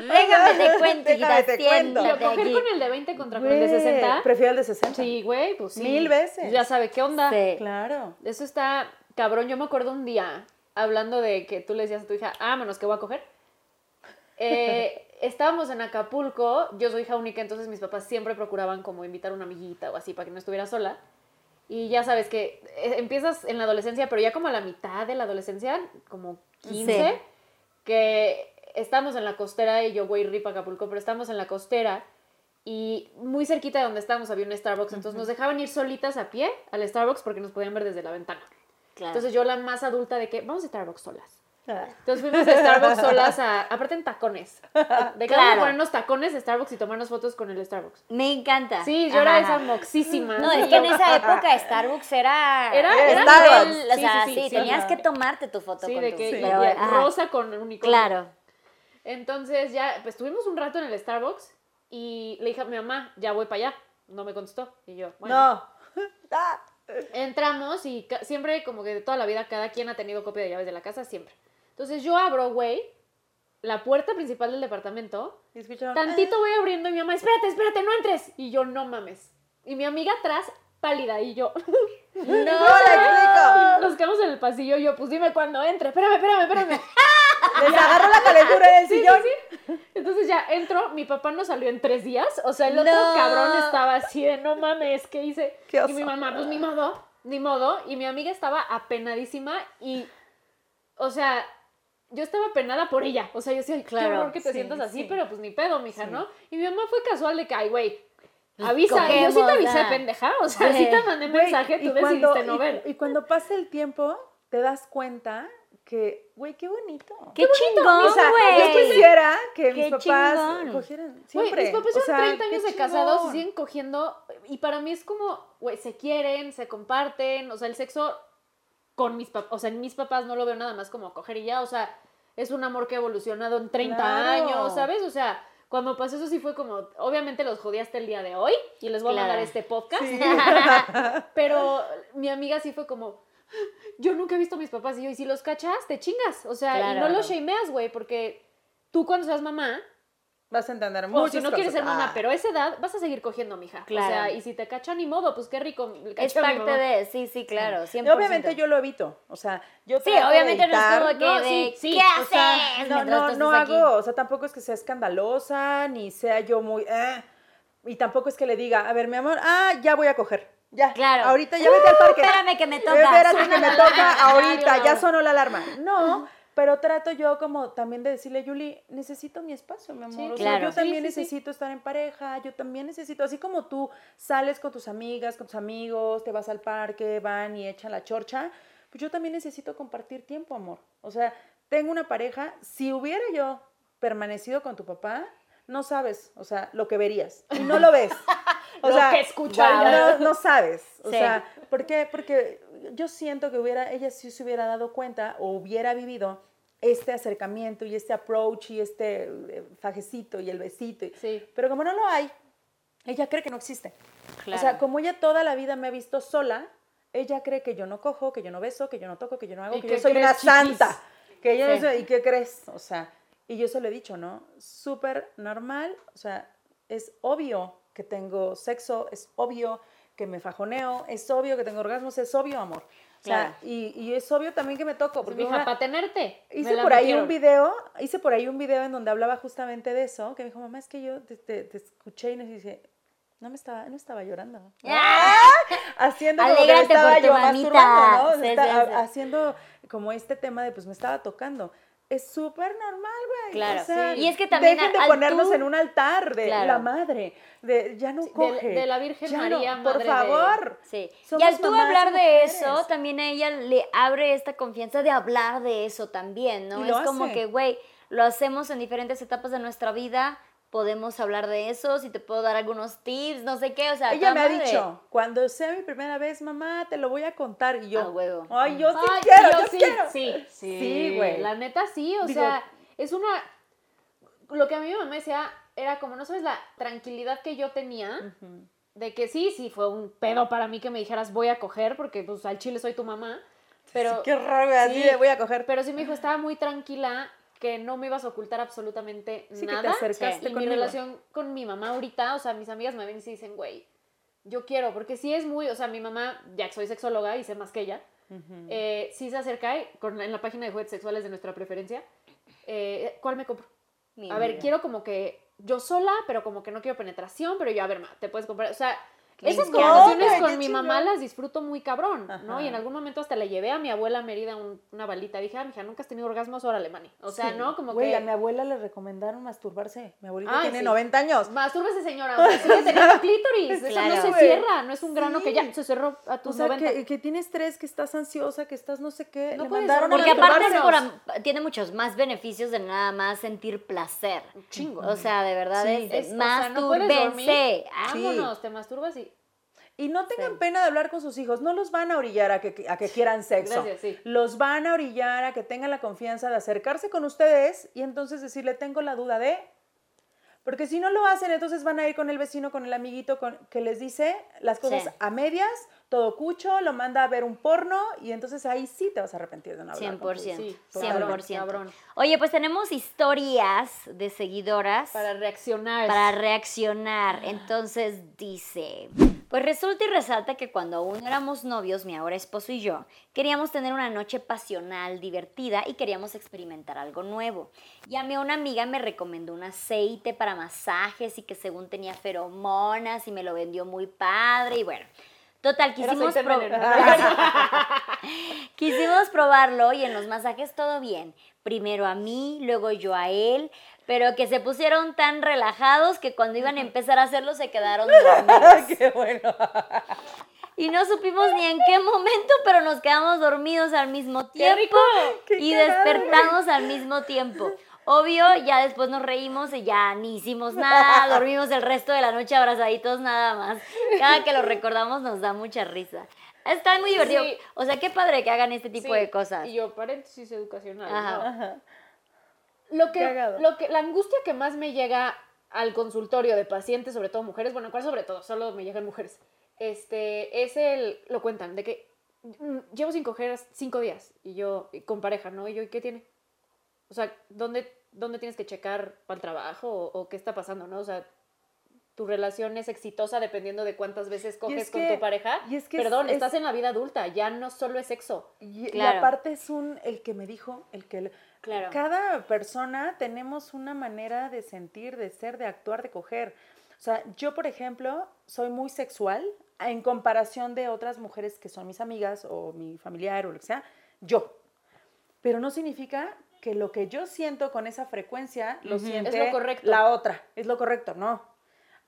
Déjame te cuento, Déjame te cuento. Coger con el de 20 contra con el de Güey, 60. Prefiero el de 60. Sí, güey, pues sí. Mil veces. Ya sabe qué onda. Sí. Claro. Eso está cabrón. Yo me acuerdo un día hablando de que tú le decías a tu hija, ah, menos que voy a coger. Eh, estábamos en Acapulco, yo soy hija única, entonces mis papás siempre procuraban como invitar a una amiguita o así para que no estuviera sola. Y ya sabes que eh, empiezas en la adolescencia, pero ya como a la mitad de la adolescencia, como 15, Sí. que estamos en la costera y yo voy rip a Acapulco, pero estamos en la costera y muy cerquita de donde estábamos había un Starbucks, entonces nos dejaban ir solitas a pie al Starbucks porque nos podían ver desde la ventana. Claro. Entonces yo la más adulta de que vamos a Starbucks solas. Entonces fuimos de Starbucks solas a, aparte en tacones. De Claro. ponernos tacones de Starbucks y tomarnos fotos con el Starbucks. Me encanta. Sí, yo era esa moxísima. No, es que en esa época Starbucks era... Era- era nivel, Starbucks. O Sí, sea, sí, sí, sí, sí, tenías que tomarte tu foto con de tu- que y- rosa con unicornio. Claro. Entonces ya, pues estuvimos un rato en el Starbucks y le dije a mi mamá, ya voy para allá. No me contestó. Y yo, bueno. No. Ah. Entramos y siempre, como que de toda la vida, cada quien ha tenido copia de llaves de la casa, siempre. Entonces yo abro, güey, la puerta principal del departamento. Y escucharon, Tantito voy abriendo y mi mamá, espérate, espérate, no entres. Y yo, no mames. Y mi amiga atrás, pálida, y yo, ¡No le explico! nos quedamos en el pasillo y yo, pues dime cuando entre. Espérame, espérame, espérame. Les agarró la calentura en el Sí, sillón. sí. Entonces ya entro, mi papá no salió en tres días. O sea, el otro No. cabrón estaba así de no mames, ¿qué hice? Qué y mi mamá, pues ni modo, ni modo. Y mi amiga estaba apenadísima y, o sea, yo estaba apenada por ella. O sea, yo decía, "Ay, Claro, qué horror que te sí, sientas así, sí. pero pues ni pedo, mija, Sí. ¿no? Y mi mamá fue casual de que, ay, güey, Pues avisa. Y yo sí te avisé, pendeja. O sea, Sí. te mandé Güey, mensaje, y tú cuando- decidiste no y- ver. Y, cuando pasa el tiempo, te das cuenta que, güey, qué bonito. ¡Qué chingón, o sea, güey! yo quisiera que Qué mis papás chingón. cogieran Güey, siempre. mis papás sea, 30 qué años de casados y siguen cogiendo. Y para mí es como, güey, se quieren, se comparten. O sea, el sexo con mis papás, o sea, en mis papás no lo veo nada más como coger y ya. O sea, es un amor que ha evolucionado en 30 Claro. años, ¿sabes? O sea, cuando pasó eso sí fue como, obviamente los jodí hasta el día de hoy y les voy a mandar este podcast. Pero mi amiga sí fue como, yo nunca he visto a mis papás y yo, y si los cachas, te chingas. O sea, y no los shameas, güey, porque tú cuando seas mamá, Vas a entender o muchas si no quieres ser mamá, Ah. pero a esa edad vas a seguir cogiendo, mija. Claro. O sea, y si te cachan, ni modo, pues qué rico. Es parte de, sí, sí, claro, 100%. Y obviamente yo lo evito. O sea, yo Sí, obviamente no es como que No, de, sí, sí, ¿qué o haces? sea, no, no, no aquí? hago, o sea, tampoco es que sea escandalosa, ni sea yo muy, eh, y tampoco es que le diga, a ver, mi amor, ah, ya voy a coger, ya, Claro. ahorita ya vete al parque. Espérame que me toca. Espérate que me toca ahorita, ya sonó la alarma. No, pero trato yo como también de decirle, Yuli, necesito mi espacio, mi amor. Sí, o sea, claro. yo también Sí, sí, sí. necesito estar en pareja, yo también necesito, así como tú sales con tus amigas, con tus amigos, te vas al parque, van y echan la chorcha, pues yo también necesito compartir tiempo, amor. O sea, tengo una pareja, si hubiera yo permanecido con tu papá, no sabes, o sea, lo que verías. Y no lo ves. O Lo sea, que escucharías. No, no sabes. O Sí. sea, ¿por qué? Porque yo siento que hubiera, ella sí se hubiera dado cuenta o hubiera vivido este acercamiento y este approach y este eh, fajecito y el besito. y- Sí. Pero como no lo hay, ella cree que no existe. Claro. O sea, como ella toda la vida me ha visto sola, ella cree que yo no cojo, que yo no beso, que yo no toco, que yo no hago, ¿Y que yo soy una chiquis? santa. Que yo no soy- ¿Y qué crees? O sea, Y yo se lo he dicho, ¿no? Súper normal, o sea, es obvio que tengo sexo, es obvio que me fajoneo, es obvio que tengo orgasmos, es obvio, amor. O sea, Claro. y, y es obvio también que me toco. Porque una- para tenerte. hice por ahí metieron. un video, hice por ahí un video en donde hablaba justamente de eso, que me dijo, mamá, es que yo te, te- te escuché y me dije, no me estaba, no estaba llorando. ¡Ah! Haciendo como que me estaba yo masturbando, ¿no? Sí, sí, sí. ha- Haciendo como este tema de, pues me estaba tocando. Es súper normal, güey. Claro. O sea, Sí. Y es que también Dejen de al ponernos tú- en un altar de Claro. la madre, de ya no de- coge. de la Virgen María, no, madre por de- favor. Sí. y al tú hablar de eso, también a ella le abre esta confianza de hablar de eso también, ¿no? Y es como hace. que, güey, lo hacemos en diferentes etapas de nuestra vida, podemos hablar de eso, si te puedo dar algunos tips, no sé qué, o sea, Ella me ha dicho, cuando sea mi primera vez, mamá, te lo voy a contar. Y yo, huevo. ay, yo sí Ay, quiero, yo yo sí, quiero. Sí, sí, Sí, güey. La neta sí, o Digo- sea, es una... Lo que a mí mi mamá decía era como, no sabes la tranquilidad que yo tenía Ujú. de que sí, sí, fue un pedo para mí que me dijeras voy a coger porque pues al chile soy tu mamá, pero... Sí, qué raro, así voy a coger. Pero sí me dijo, estaba muy tranquila que no me ibas a ocultar absolutamente Sí, que te nada. acercaste y mi conmigo. relación con mi mamá ahorita, o sea, mis amigas me ven y se dicen, güey, yo quiero, porque sí es muy, o sea, mi mamá, ya que soy sexóloga y sé más que ella, eh, sí se acerca con- en la página de juguetes sexuales de nuestra preferencia, eh, ¿cuál me compro? Mi A ver, quiero como que yo sola, pero como que no quiero penetración, pero yo, a ver, ma, te puedes comprar, o sea, esas conversaciones con mi mamá las disfruto muy cabrón, ¿no? Ajá. Y en algún momento hasta le llevé a mi abuela a Mérida un- una balita. Dije, ah, mija, nunca has tenido orgasmos, órale, mani. O sea, Sí. ¿no? Como Güey, que... a mi abuela le recomendaron masturbarse. Mi abuelita Ay, tiene sí. 90 años. Mastúrbese, señora. O sea, sigue teniendo clítoris. Eso Claro. no se cierra. No es un grano Sí. que ya se cerró a O tus sea, 90. que, que tienes estrés, que estás ansiosa, que estás no sé qué. No le puedes mandaron a Porque Porque aparte es por tiene muchos más beneficios de nada más sentir placer. Chingo. O sea, de verdad Sí. es, Es- o sea, no. Ah, Vámonos, te masturbas y... Y no tengan Sí. pena de hablar con sus hijos, no los van a orillar a que, a que quieran sexo. Gracias, sí. Los van a orillar a que tengan la confianza de acercarse con ustedes y entonces decirle, tengo la duda de... Porque si no lo hacen, entonces van a ir con el vecino, con el amiguito con, que les dice las cosas Sí. a medias, todo cucho, lo manda a ver un porno y entonces ahí sí te vas a arrepentir de no hablar. con tus- 100%. Sí, 100%. cabrón. Oye, pues tenemos historias de seguidoras Para reaccionar. para reaccionar. Entonces dice, pues resulta y resalta que cuando aún éramos novios, mi ahora esposo y yo, queríamos tener una noche pasional, divertida y queríamos experimentar algo nuevo. Y a mí una amiga me recomendó un aceite para masajes y que según tenía feromonas y me lo vendió muy padre y bueno. Total, quisimos, pro- quisimos probarlo y en los masajes todo bien. Primero a mí, luego yo a él, pero que se pusieron tan relajados que cuando iban a empezar a hacerlo se quedaron dormidos. ¡Qué bueno! Y no supimos ni en qué momento, pero nos quedamos dormidos al mismo ¡Qué tiempo rico! ¡Qué y despertamos al mismo tiempo. Obvio, ya después nos reímos y ya ni hicimos nada, dormimos el resto de la noche abrazaditos nada más. Cada que lo recordamos nos da mucha risa. Está muy divertido. Sí. O sea, qué padre que hagan este tipo Sí, de cosas. Y yo, paréntesis educacional. Ajá. ¿no? Ajá. Lo que, Cagado. lo que, la angustia que más me llega al consultorio de pacientes, sobre todo mujeres, bueno, ¿cuál sobre todo? Solo me llegan mujeres. Este, es el, lo cuentan, de que mm, llevo sin coger cinco días y yo, y con pareja, ¿no? Y yo, ¿y qué tiene? O sea, ¿dónde, dónde tienes que checar para el trabajo o, o qué está pasando, no? O sea, tu relación es exitosa dependiendo de cuántas veces coges con que- tu pareja. y es que es- Perdón, es- estás en la vida adulta, ya no solo es sexo. Y, y Claro. aparte es un, el que me dijo, el que... le- Claro. Cada persona tenemos una manera de sentir, de ser, de actuar, de coger. O sea, yo, por ejemplo, soy muy sexual en comparación de otras mujeres que son mis amigas o mi familiar o lo que sea, yo. Pero no significa que lo que yo siento con esa frecuencia lo Ujú. siente Es lo correcto. la otra. Es lo correcto, no.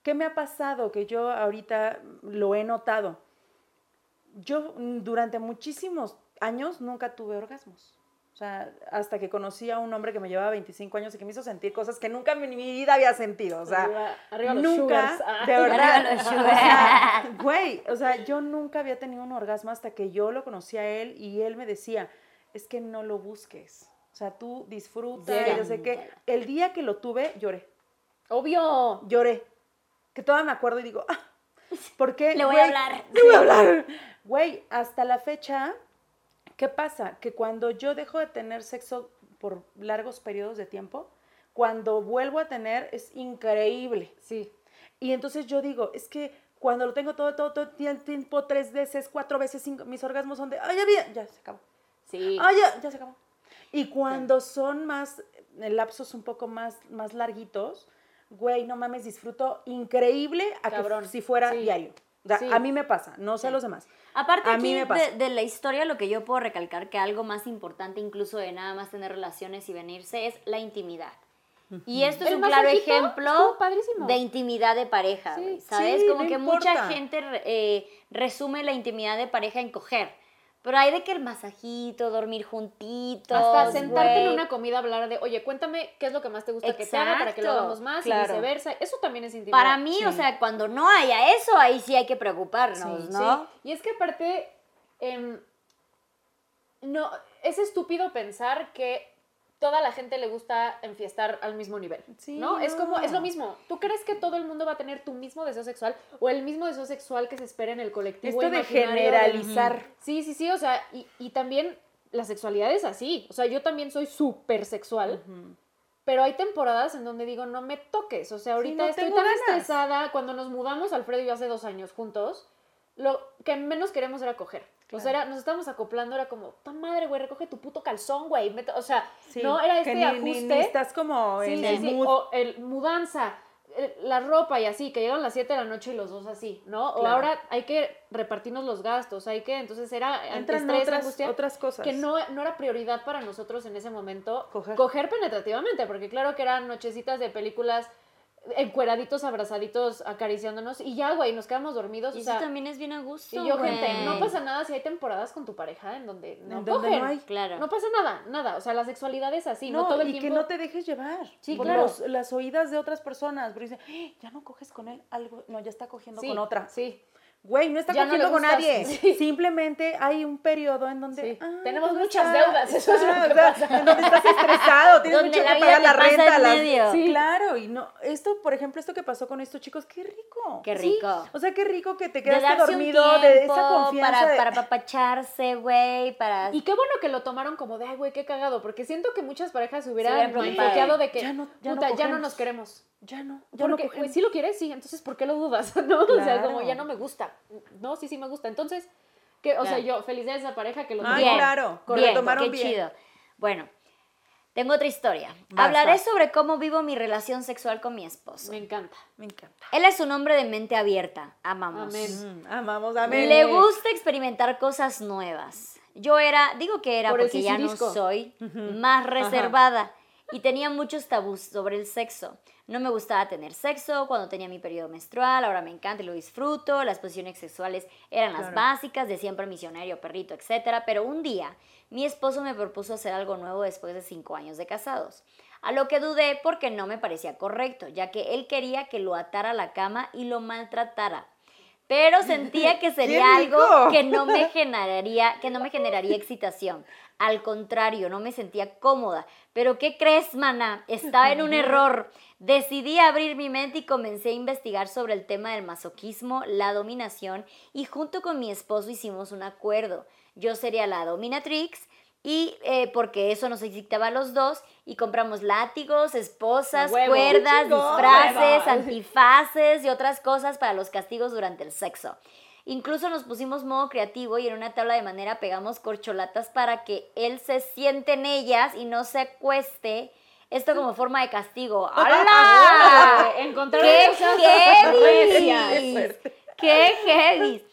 ¿Qué me ha pasado que yo ahorita lo he notado? Yo mm, durante muchísimos años nunca tuve orgasmos. O sea, hasta que conocí a un hombre que me llevaba 25 años y que me hizo sentir cosas que nunca en mi vida había sentido. O sea, Arriba- arriba los nunca, sugars. Ah. de verdad. Los o sea, güey, o sea, yo nunca había tenido un orgasmo hasta que yo lo conocí a él y él me decía, es que no lo busques. O sea, tú disfruta, y yo sé que el día que lo tuve, lloré, Obvio. lloré. Que todavía me acuerdo y digo, ah, ¿por qué? Le voy a hablar. Le voy a hablar. Güey, hasta la fecha, ¿qué pasa? Que cuando yo dejo de tener sexo por largos periodos de tiempo, cuando vuelvo a tener es increíble. Sí. Y entonces yo digo, es que cuando lo tengo todo, todo, todo el tiempo, tres veces, cuatro veces, cinco, mis orgasmos son de, ay, ya, vi- ya se acabó. Sí. Ya, ya se acabó. Y cuando son más, en lapsos un poco más, más larguitos, güey, no mames, disfruto increíble a Cabrón, que si fuera sí. diario. O sea, Sí. a mí me pasa, no sé a los demás. Aparte A aquí mí me pasa. de, de la historia lo que yo puedo recalcar que algo más importante incluso de nada más tener relaciones y venirse es la intimidad. Y esto es un claro ejemplo de intimidad de pareja, Sí. ¿sabes? Sí, Como no que mucha importa. gente eh, resume la intimidad de pareja en coger. Pero hay de que el masajito, dormir juntitos. Hasta sentarte en una comida a hablar de, oye, cuéntame qué es lo que más te gusta que te haga para que lo hagamos más claro. y viceversa. Eso también es intimidad. Para mí, o sea, cuando no haya eso, ahí sí hay que preocuparnos, Sí, ¿no? Sí, y es que aparte, em, no, es estúpido pensar que toda la gente le gusta enfiestar al mismo nivel, Sí, ¿no? Es como, es lo mismo. ¿Tú crees que todo el mundo va a tener tu mismo deseo sexual o el mismo deseo sexual que se espera en el colectivo Esto de generalizar. Sí, sí, sí, o sea, y, y también la sexualidad es así. O sea, yo también soy súper sexual. Pero hay temporadas en donde digo, no me toques. O sea, ahorita no estoy tan ganas. estresada. Cuando nos mudamos, Alfredo y yo hace dos años juntos, lo que menos queremos era coger. O sea, era- nos estábamos acoplando, era como, ¡ta madre, güey! Recoge tu puto calzón, güey. mete-". O sea, Sí, no, era que este ni- ajuste. ni- ni estás como Sí, en el sí, mood. O el mudanza, eh, la ropa y así, que llegan las 7 de la noche y los dos así, ¿no? O ahora hay que repartirnos los gastos, hay que, entonces era Entran estrés, otras, angustia, otras cosas. que no, no era prioridad para nosotros en ese momento Coger. penetrativamente, porque claro que eran nochecitas de películas encueraditos, abrazaditos, acariciándonos y ya, güey, nos quedamos dormidos, Y o eso sea, también es bien a gusto. y yo, gente, no pasa nada si hay temporadas con tu pareja en donde no En donde cogen. no hay. Claro. No pasa nada, nada, o sea, la sexualidad es así, no, no, todo el y tiempo. que no te dejes llevar Sí, por claro. los- las oídas de otras personas. Porque dicen, "Eh, ya no coges con él, algo, no, ya está cogiendo Sí, con otra. Sí, Güey, no está Ya cogiendo con nadie. Sí. Simplemente hay un periodo en donde Sí. ah, Tenemos muchas está- deudas, eso es lo que sea. En donde estás estresado, tienes Donde mucho la que pagar la renta, en las- medio. Sí, claro, y no, esto, por ejemplo, esto que pasó con estos chicos, qué rico. Qué Sí, rico. O sea, qué rico que te quedaste dormido, de esa confianza. para, de- para apapacharse, güey, para... Y qué bueno que lo tomaron como de, ay, güey, qué cagado, porque siento que muchas parejas se hubieran hubieran preocupado. enfoqueado de que, Ya no- ya no puta, ya no cogemos. nos queremos. Ya no, ya no Porque, cogemos. güey, si lo quieres, sí, entonces, ¿por qué lo dudas? ¿No? O sea, como ya no me gusta. No, sí, sí me gusta. Entonces, que, o sea, Claro. yo, felicidades a esa pareja que lo Ay, tomó. claro, bien, retomaron qué bien. chido. Bueno, tengo otra historia. Hablaré sobre cómo vivo mi relación sexual con mi esposo. Me encanta. Me encanta. Él es un hombre de mente abierta. Amamos. Amén. Mm, amamos, amén. Le gusta experimentar cosas nuevas. Yo era, digo que era Por porque ya no soy más reservada y tenía muchos tabús sobre el sexo. No me gustaba tener sexo cuando tenía mi periodo menstrual, ahora me encanta y lo disfruto. Las posiciones sexuales eran las básicas de siempre misionario, perrito, etc. Pero un día mi esposo me propuso hacer algo nuevo después de cinco años de casados. A lo que dudé porque no me parecía correcto, ya que él quería que lo atara a la cama y lo maltratara. Pero sentía que sería algo que no me generaría, que no me generaría excitación. Al contrario, no me sentía cómoda. Pero ¿qué crees, mana? Estaba en un error. Decidí abrir mi mente y comencé a investigar sobre el tema del masoquismo, la dominación y junto con mi esposo hicimos un acuerdo. Yo sería la dominatrix y eh, porque eso nos excitaba a los dos y compramos látigos, esposas, huevo. cuerdas, disfraces, Huevo. antifaces y otras cosas para los castigos durante el sexo. Incluso nos pusimos modo creativo y en una tabla de madera pegamos corcholatas para que él se siente en ellas y no se acueste. Esto como forma de castigo. ¡Hala! Encontraron ¡Qué cosas heavy! ¡Qué heavy!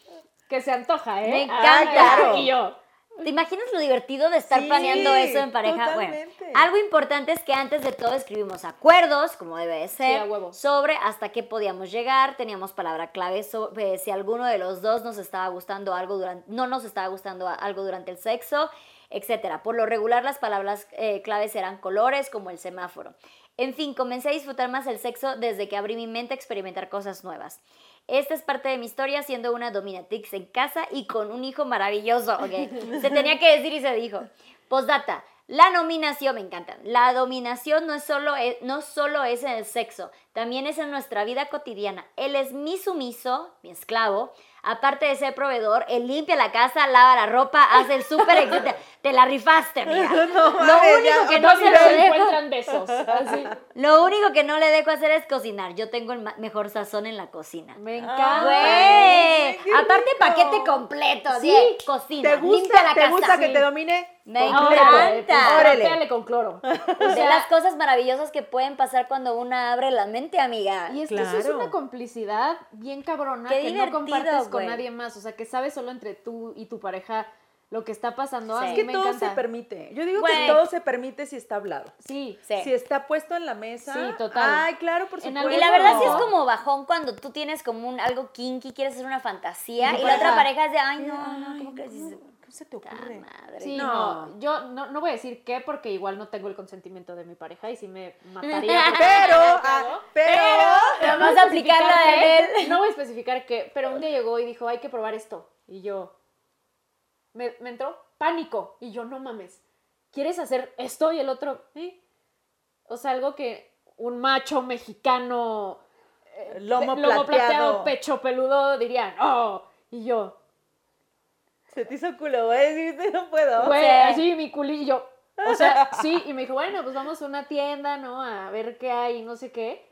Que se antoja, ¿eh? Me Ah, encanta. claro. Y yo. ¿Te imaginas lo divertido de estar Sí, planeando eso en pareja? Bueno, totalmente. algo importante es que antes de todo escribimos acuerdos, como debe de ser, a huevo. sobre hasta qué podíamos llegar, teníamos palabra clave sobre si alguno de los dos nos estaba gustando algo durante, no nos estaba gustando algo durante el sexo, etcétera. Por lo regular las palabras eh, claves eran colores como el semáforo. En fin, comencé a disfrutar más el sexo desde que abrí mi mente a experimentar cosas nuevas. Esta es parte de mi historia siendo una dominatrix en casa y con un hijo maravilloso. Se tenía que decir y se dijo. Postdata, la nominación, me encanta. La dominación no, es solo, es- no solo es en el sexo, también es en nuestra vida cotidiana. Él es mi sumiso, mi esclavo. Aparte de ser proveedor, él limpia la casa, lava la ropa, hace el súper, etc. Te la rifaste, amiga. No Lo único ya, que no se lo dejo encuentran besos. Así. Lo único que no le dejo hacer es cocinar. Yo tengo el mejor sazón en la cocina. Me encanta. Güey, aparte paquete completo, Sí. cocina, ¿Te limpia gusta, la ¿te casa. gusta que Sí. te domine? Me encanta. Órale. con cloro. de las cosas maravillosas que pueden pasar cuando una abre la mente, amiga. Y es que eso es una complicidad bien cabrona Qué que no compartes con nadie más. O sea, que sabes solo entre tú y tu pareja lo que está pasando. A Sí. mí Es que me todo encanta. se permite. Yo digo que todo se permite si está hablado. Sí. Sí. Si está puesto en la mesa. Sí, total. Ay, claro, por supuesto. Y la verdad sí es No. como bajón cuando tú tienes como un algo kinky, quieres hacer una fantasía Y la otra pareja, es de, ay, no, no, ¿cómo que dices? No, ¿Qué se te "Ta ocurre? madre"? Sí, No. no. Yo no, no voy a decir qué porque igual no tengo el consentimiento de mi pareja y sí me mataría. Pero, ah, pero, Pero vas a aplicar la de él. No voy a especificar qué, pero un día llegó y dijo, hay que probar esto. Y yo, me, me entró pánico. Y yo, no mames, ¿quieres hacer esto? Y el otro, ¿eh? O sea, algo que un macho mexicano, eh, lomo plateado. pecho peludo diría, no. Y yo, se te hizo culo, güey. Dijiste, no puedo. güey, Sí. así mi culillo. O sea, sí, y me dijo, bueno, pues vamos a una tienda, ¿no? A ver qué hay, no sé qué.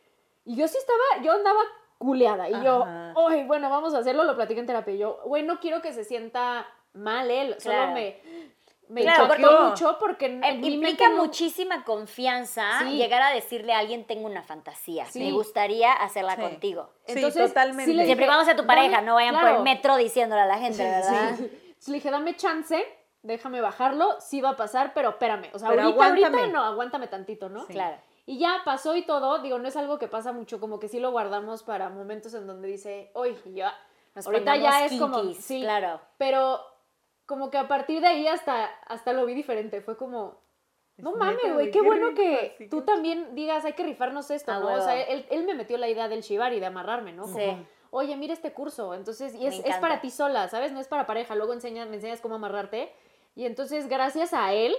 Y yo sí estaba, yo andaba culeada. Y yo, oye, bueno, vamos a hacerlo, lo platiqué en terapia. Y yo, güey, no quiero que se sienta mal él. Solo Claro. me, me Claro, porque- mucho porque Eh, Implica no- muchísima confianza Sí. llegar a decirle a alguien, tengo una fantasía, Sí. me gustaría hacerla Sí. contigo. Sí, Entonces, totalmente. Siempre cuando sea tu pareja, no vayan por el metro diciéndole a la gente, ¿verdad? Entonces le dije, dame chance, déjame bajarlo, sí va a pasar, pero espérame. O sea, Pero ahorita, ahorita no, aguántame tantito, ¿no? Sí. Claro. Y ya pasó y todo, digo, no es algo que pasa mucho, como que sí lo guardamos para momentos en donde dice, oye, ya, Nos ahorita ya es como, sí, claro. pero como que a partir de ahí hasta, hasta lo vi diferente, fue como, no Es mames, güey, qué bueno que tú también digas, hay que rifarnos esto, ¿no? O sea, él, él me metió la idea del shibari, de amarrarme, ¿no? Sí. Oye, mira este curso, entonces, y es, es para ti sola, ¿sabes? No es para pareja, luego enseña, me enseñas cómo amarrarte, y entonces gracias a él,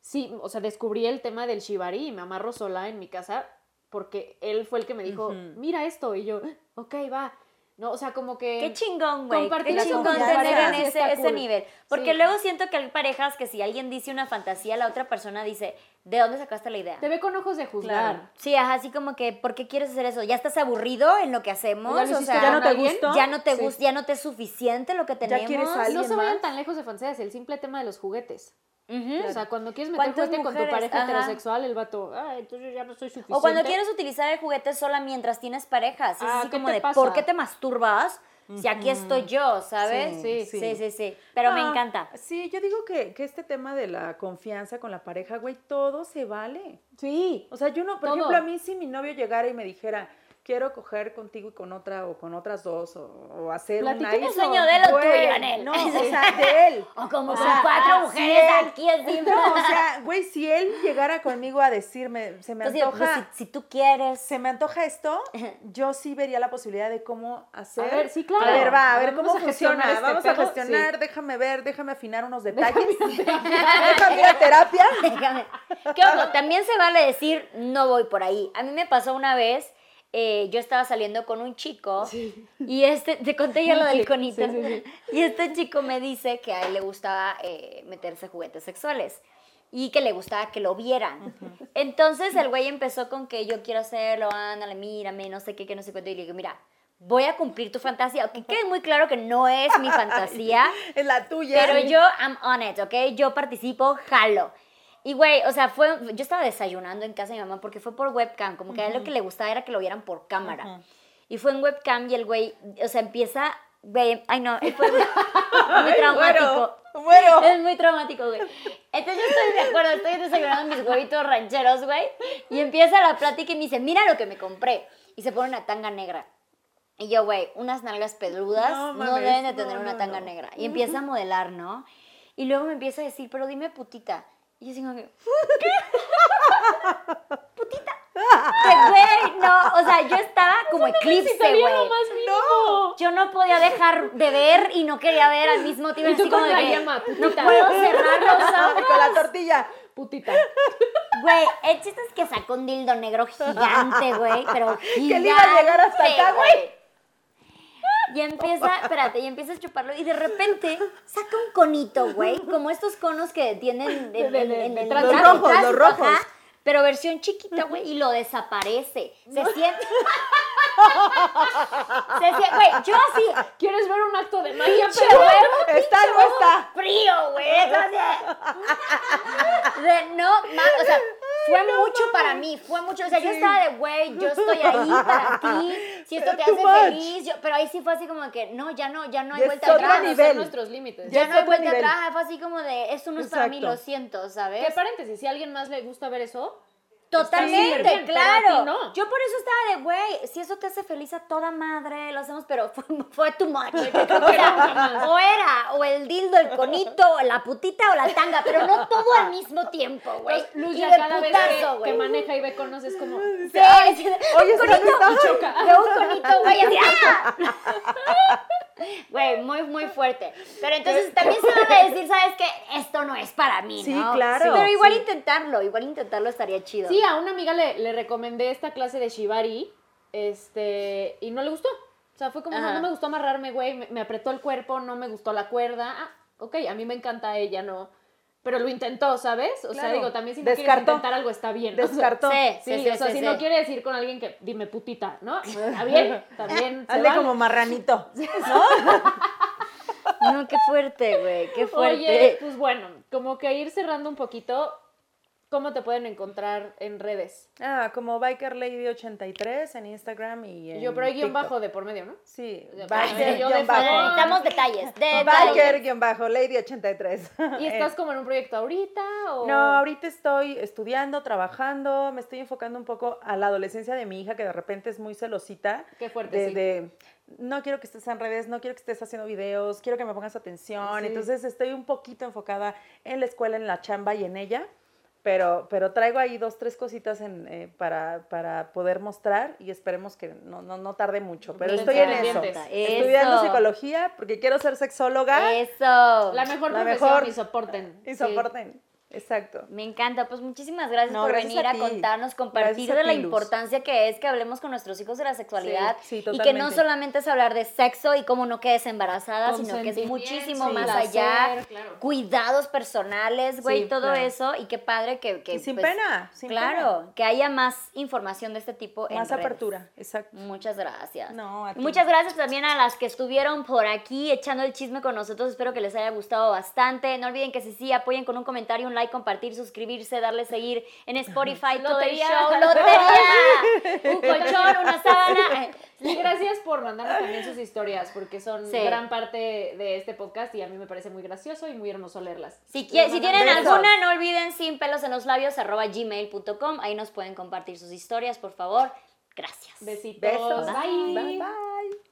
sí, o sea, descubrí el tema del shibari y me amarro sola en mi casa, porque él fue el que me dijo, Ujú. mira esto, y yo, ok, va, no, o sea, como que... Qué chingón, güey. Qué chingón tener ese, está ese cool. nivel. Porque Sí. luego siento que hay parejas que si alguien dice una fantasía, la otra persona dice, ¿de dónde sacaste la idea? Te ve con ojos de juzgar. Claro. Sí, ajá, así como que, ¿por qué quieres hacer eso? ¿Ya estás aburrido en lo que hacemos? ¿Ya lo o hiciste sea, ¿Ya no te gustó? ya no te Sí. gusta, ya no te es suficiente lo que tenemos. quieres a alguien No se vayan más? tan lejos de fantasías, el simple tema de los juguetes. O sea, cuando quieres meter ¿Cuántas juguete con tu pareja Ajá. heterosexual, el vato, ah, entonces ya no soy suficiente. O cuando quieres utilizar el juguete sola mientras tienes parejas. Es Ah, así ¿qué como de, pasa? ¿por qué te masturbas si aquí estoy yo, sabes? Sí, sí, sí. sí. sí. Pero me Ah, encanta. Sí, yo digo que, que este tema de la confianza con la pareja, güey, todo se vale. Sí. O sea, yo no, por Todo. ejemplo, a mí si mi novio llegara y me dijera, quiero coger contigo y con otra o con otras dos o, o hacer un Platiquen ¿Es sueño de él o Güey, tuyo, Anel? No, o sea, de él. O como O con sea, cuatro mujeres sí, él- aquí encima. No, o sea, güey, si él llegara conmigo a decirme, se me Entonces, pues, antoja, si, si tú quieres. se me antoja esto, yo sí vería la posibilidad de cómo hacer. A ver, sí, claro. A ver, va, a ver cómo funciona. este Vamos a gestionar, sí. déjame ver, déjame afinar unos detalles. déjame ir a terapia. Déjame. Que ojo, también se vale decir no voy por ahí. A mí me pasó una vez, eh, yo estaba saliendo con un chico y este, te conté ya lo del conito. Sí, sí, Y este chico me dice que a él le gustaba eh, meterse juguetes sexuales y que le gustaba que lo vieran. Entonces el güey empezó con que yo quiero hacerlo, ándale, mírame, no sé qué, que no sé cuánto. Y le digo, mira, voy a cumplir tu fantasía. Que quede muy claro que no es mi fantasía. Es la tuya. Pero yo, I'm on it, ¿ok? Yo participo, jalo. Y güey, o sea, fue, yo estaba desayunando en casa de mi mamá porque fue por webcam, como que a él lo que le gustaba era que lo vieran por cámara. Y fue en webcam y el güey, o sea, empieza, güey, ay no, fue muy traumático. Bueno, bueno. Es muy traumático, güey. Entonces yo estoy de acuerdo, estoy desayunando mis huevitos rancheros, güey. Y empieza la plática y me dice, mira lo que me compré. Y se pone una tanga negra. Y yo, güey, unas nalgas peludas No, no, mames, deben de tener no, una no, tanga no. negra. Y empieza a modelar, ¿no? Y luego me empieza a decir, pero dime putita. Y yo digo, ¿qué? putita. Que, güey, no, o sea, yo estaba como eclipse, Necesitaría güey. lo más mínimo. Yo no podía dejar de ver y no quería ver al mismo tiempo. Y tú así como con de la que llama, no puedo cerrar los ojos. Con la tortilla. Putita. Güey, el chiste es que sacó un dildo negro gigante, güey, pero gigante. Que le iba a llegar hasta acá, güey. Y empieza, espérate, y empieza a chuparlo y de repente saca un conito, güey, como estos conos que tienen en, en- en el detrás. Los detrás, rojos, los rojos. ajá, pero versión chiquita, güey, y lo desaparece. Se siente. se siente, güey, yo así. ¿Quieres ver un acto de magia? Pero huevo, Está, no está. Frío, güey. no, ma- o sea, fue mucho para mí, fue mucho. O sea, yo estaba de, güey, yo estoy ahí para ti. Si esto te hace much. feliz, yo- pero ahí sí fue así como que, no, ya no, ya no hay Ya vuelta otro atrás. nuestros límites. Ya Ya no hay vuelta nivel. atrás, fue así como de, esto no es para mí, lo siento, ¿sabes? Que paréntesis, si a alguien más le gusta ver eso, Totalmente, claro. no. Yo por eso estaba de, güey, si eso te hace feliz a toda madre, lo hacemos, pero fue, fue too much. O, era, o el dildo, el conito, o la putita o la tanga, pero no todo al mismo tiempo, güey. Luz Y ya de cada vez putazo, que, que maneja y ve conos es como... Sí, sí, Oye, un ¿dónde conito, choca. de un conito, güey, así, ¡ah! Güey, muy, muy fuerte. Pero entonces también se van a decir, ¿sabes qué? Esto no es para mí, Sí, ¿no? claro. Pero igual Sí. intentarlo, igual intentarlo estaría chido. Sí, a una amiga le, le recomendé esta clase de Shibari, este, y no le gustó. O sea, fue como, no, no me gustó amarrarme, güey, me, me apretó el cuerpo, no me gustó la cuerda. Ah, ok, a mí me encanta ella, no. Pero lo intentó, ¿sabes? O sea, digo, también si no quieres intentar algo está bien. o sea, Descartó. Sí, Sí, sí, o sea, sí, si sí. no quiere decir con alguien que dime putita, ¿no? Está bien, también. Hazle vale. como marranito. No, qué fuerte, güey, qué fuerte. Oye, pues bueno, como que ir cerrando un poquito, ¿cómo te pueden encontrar en redes? Ah, como Biker Lady 83 en Instagram y en Yo, pero hay guion TikTok. bajo de por medio, ¿no? Sí, Biker yo guion de bajo. Necesitamos detalles, detalles. Biker guion bajo Lady 83. ¿Y estás como en un proyecto ahorita? O... Eh, No, ahorita estoy estudiando, trabajando, me estoy enfocando un poco a la adolescencia de mi hija que de repente es muy celosita. Qué fuerte, de, sí. de, no quiero que estés en redes, no quiero que estés haciendo videos, quiero que me pongas atención. Sí. Entonces estoy un poquito enfocada en la escuela, en la chamba y en ella. Pero, pero traigo ahí dos, tres cositas en, eh, para, para poder mostrar y esperemos que no, no, no tarde mucho. Pero Bien, estoy en eso. Estudiando psicología porque quiero ser sexóloga Eso. La mejor La profesión mejor. y soporten. y Sí. Exacto. Me encanta, pues muchísimas gracias No, por gracias venir a contarnos, compartir Gracias de la importancia que es que hablemos con nuestros hijos de la sexualidad Sí, sí, y que no solamente es hablar de sexo y cómo no quedes embarazada, sino que es muchísimo sí, más placer, allá, claro. cuidados personales, güey, todo claro. eso y qué padre que, que Y sin pues, pena, sin claro, que haya más información de este tipo en Más redes. apertura, exacto. Muchas gracias. No, a ti. Muchas gracias también a las que estuvieron por aquí echando el chisme con nosotros. Espero que les haya gustado bastante. No olviden que si sí, apoyen con un comentario, un like, compartir, suscribirse, darle seguir en Spotify, todo el Lotería. show, lotería, un colchón, una sábana. Y gracias por mandarnos también sus historias, porque son Sí. gran parte de este podcast y a mí me parece muy gracioso y muy hermoso leerlas. Si, qui- si tienen Besos. alguna, no olviden sin pelos en los labios arroba gmail.com. Ahí nos pueden compartir sus historias, por favor. Gracias. Besitos. Besos. Bye. Bye, bye.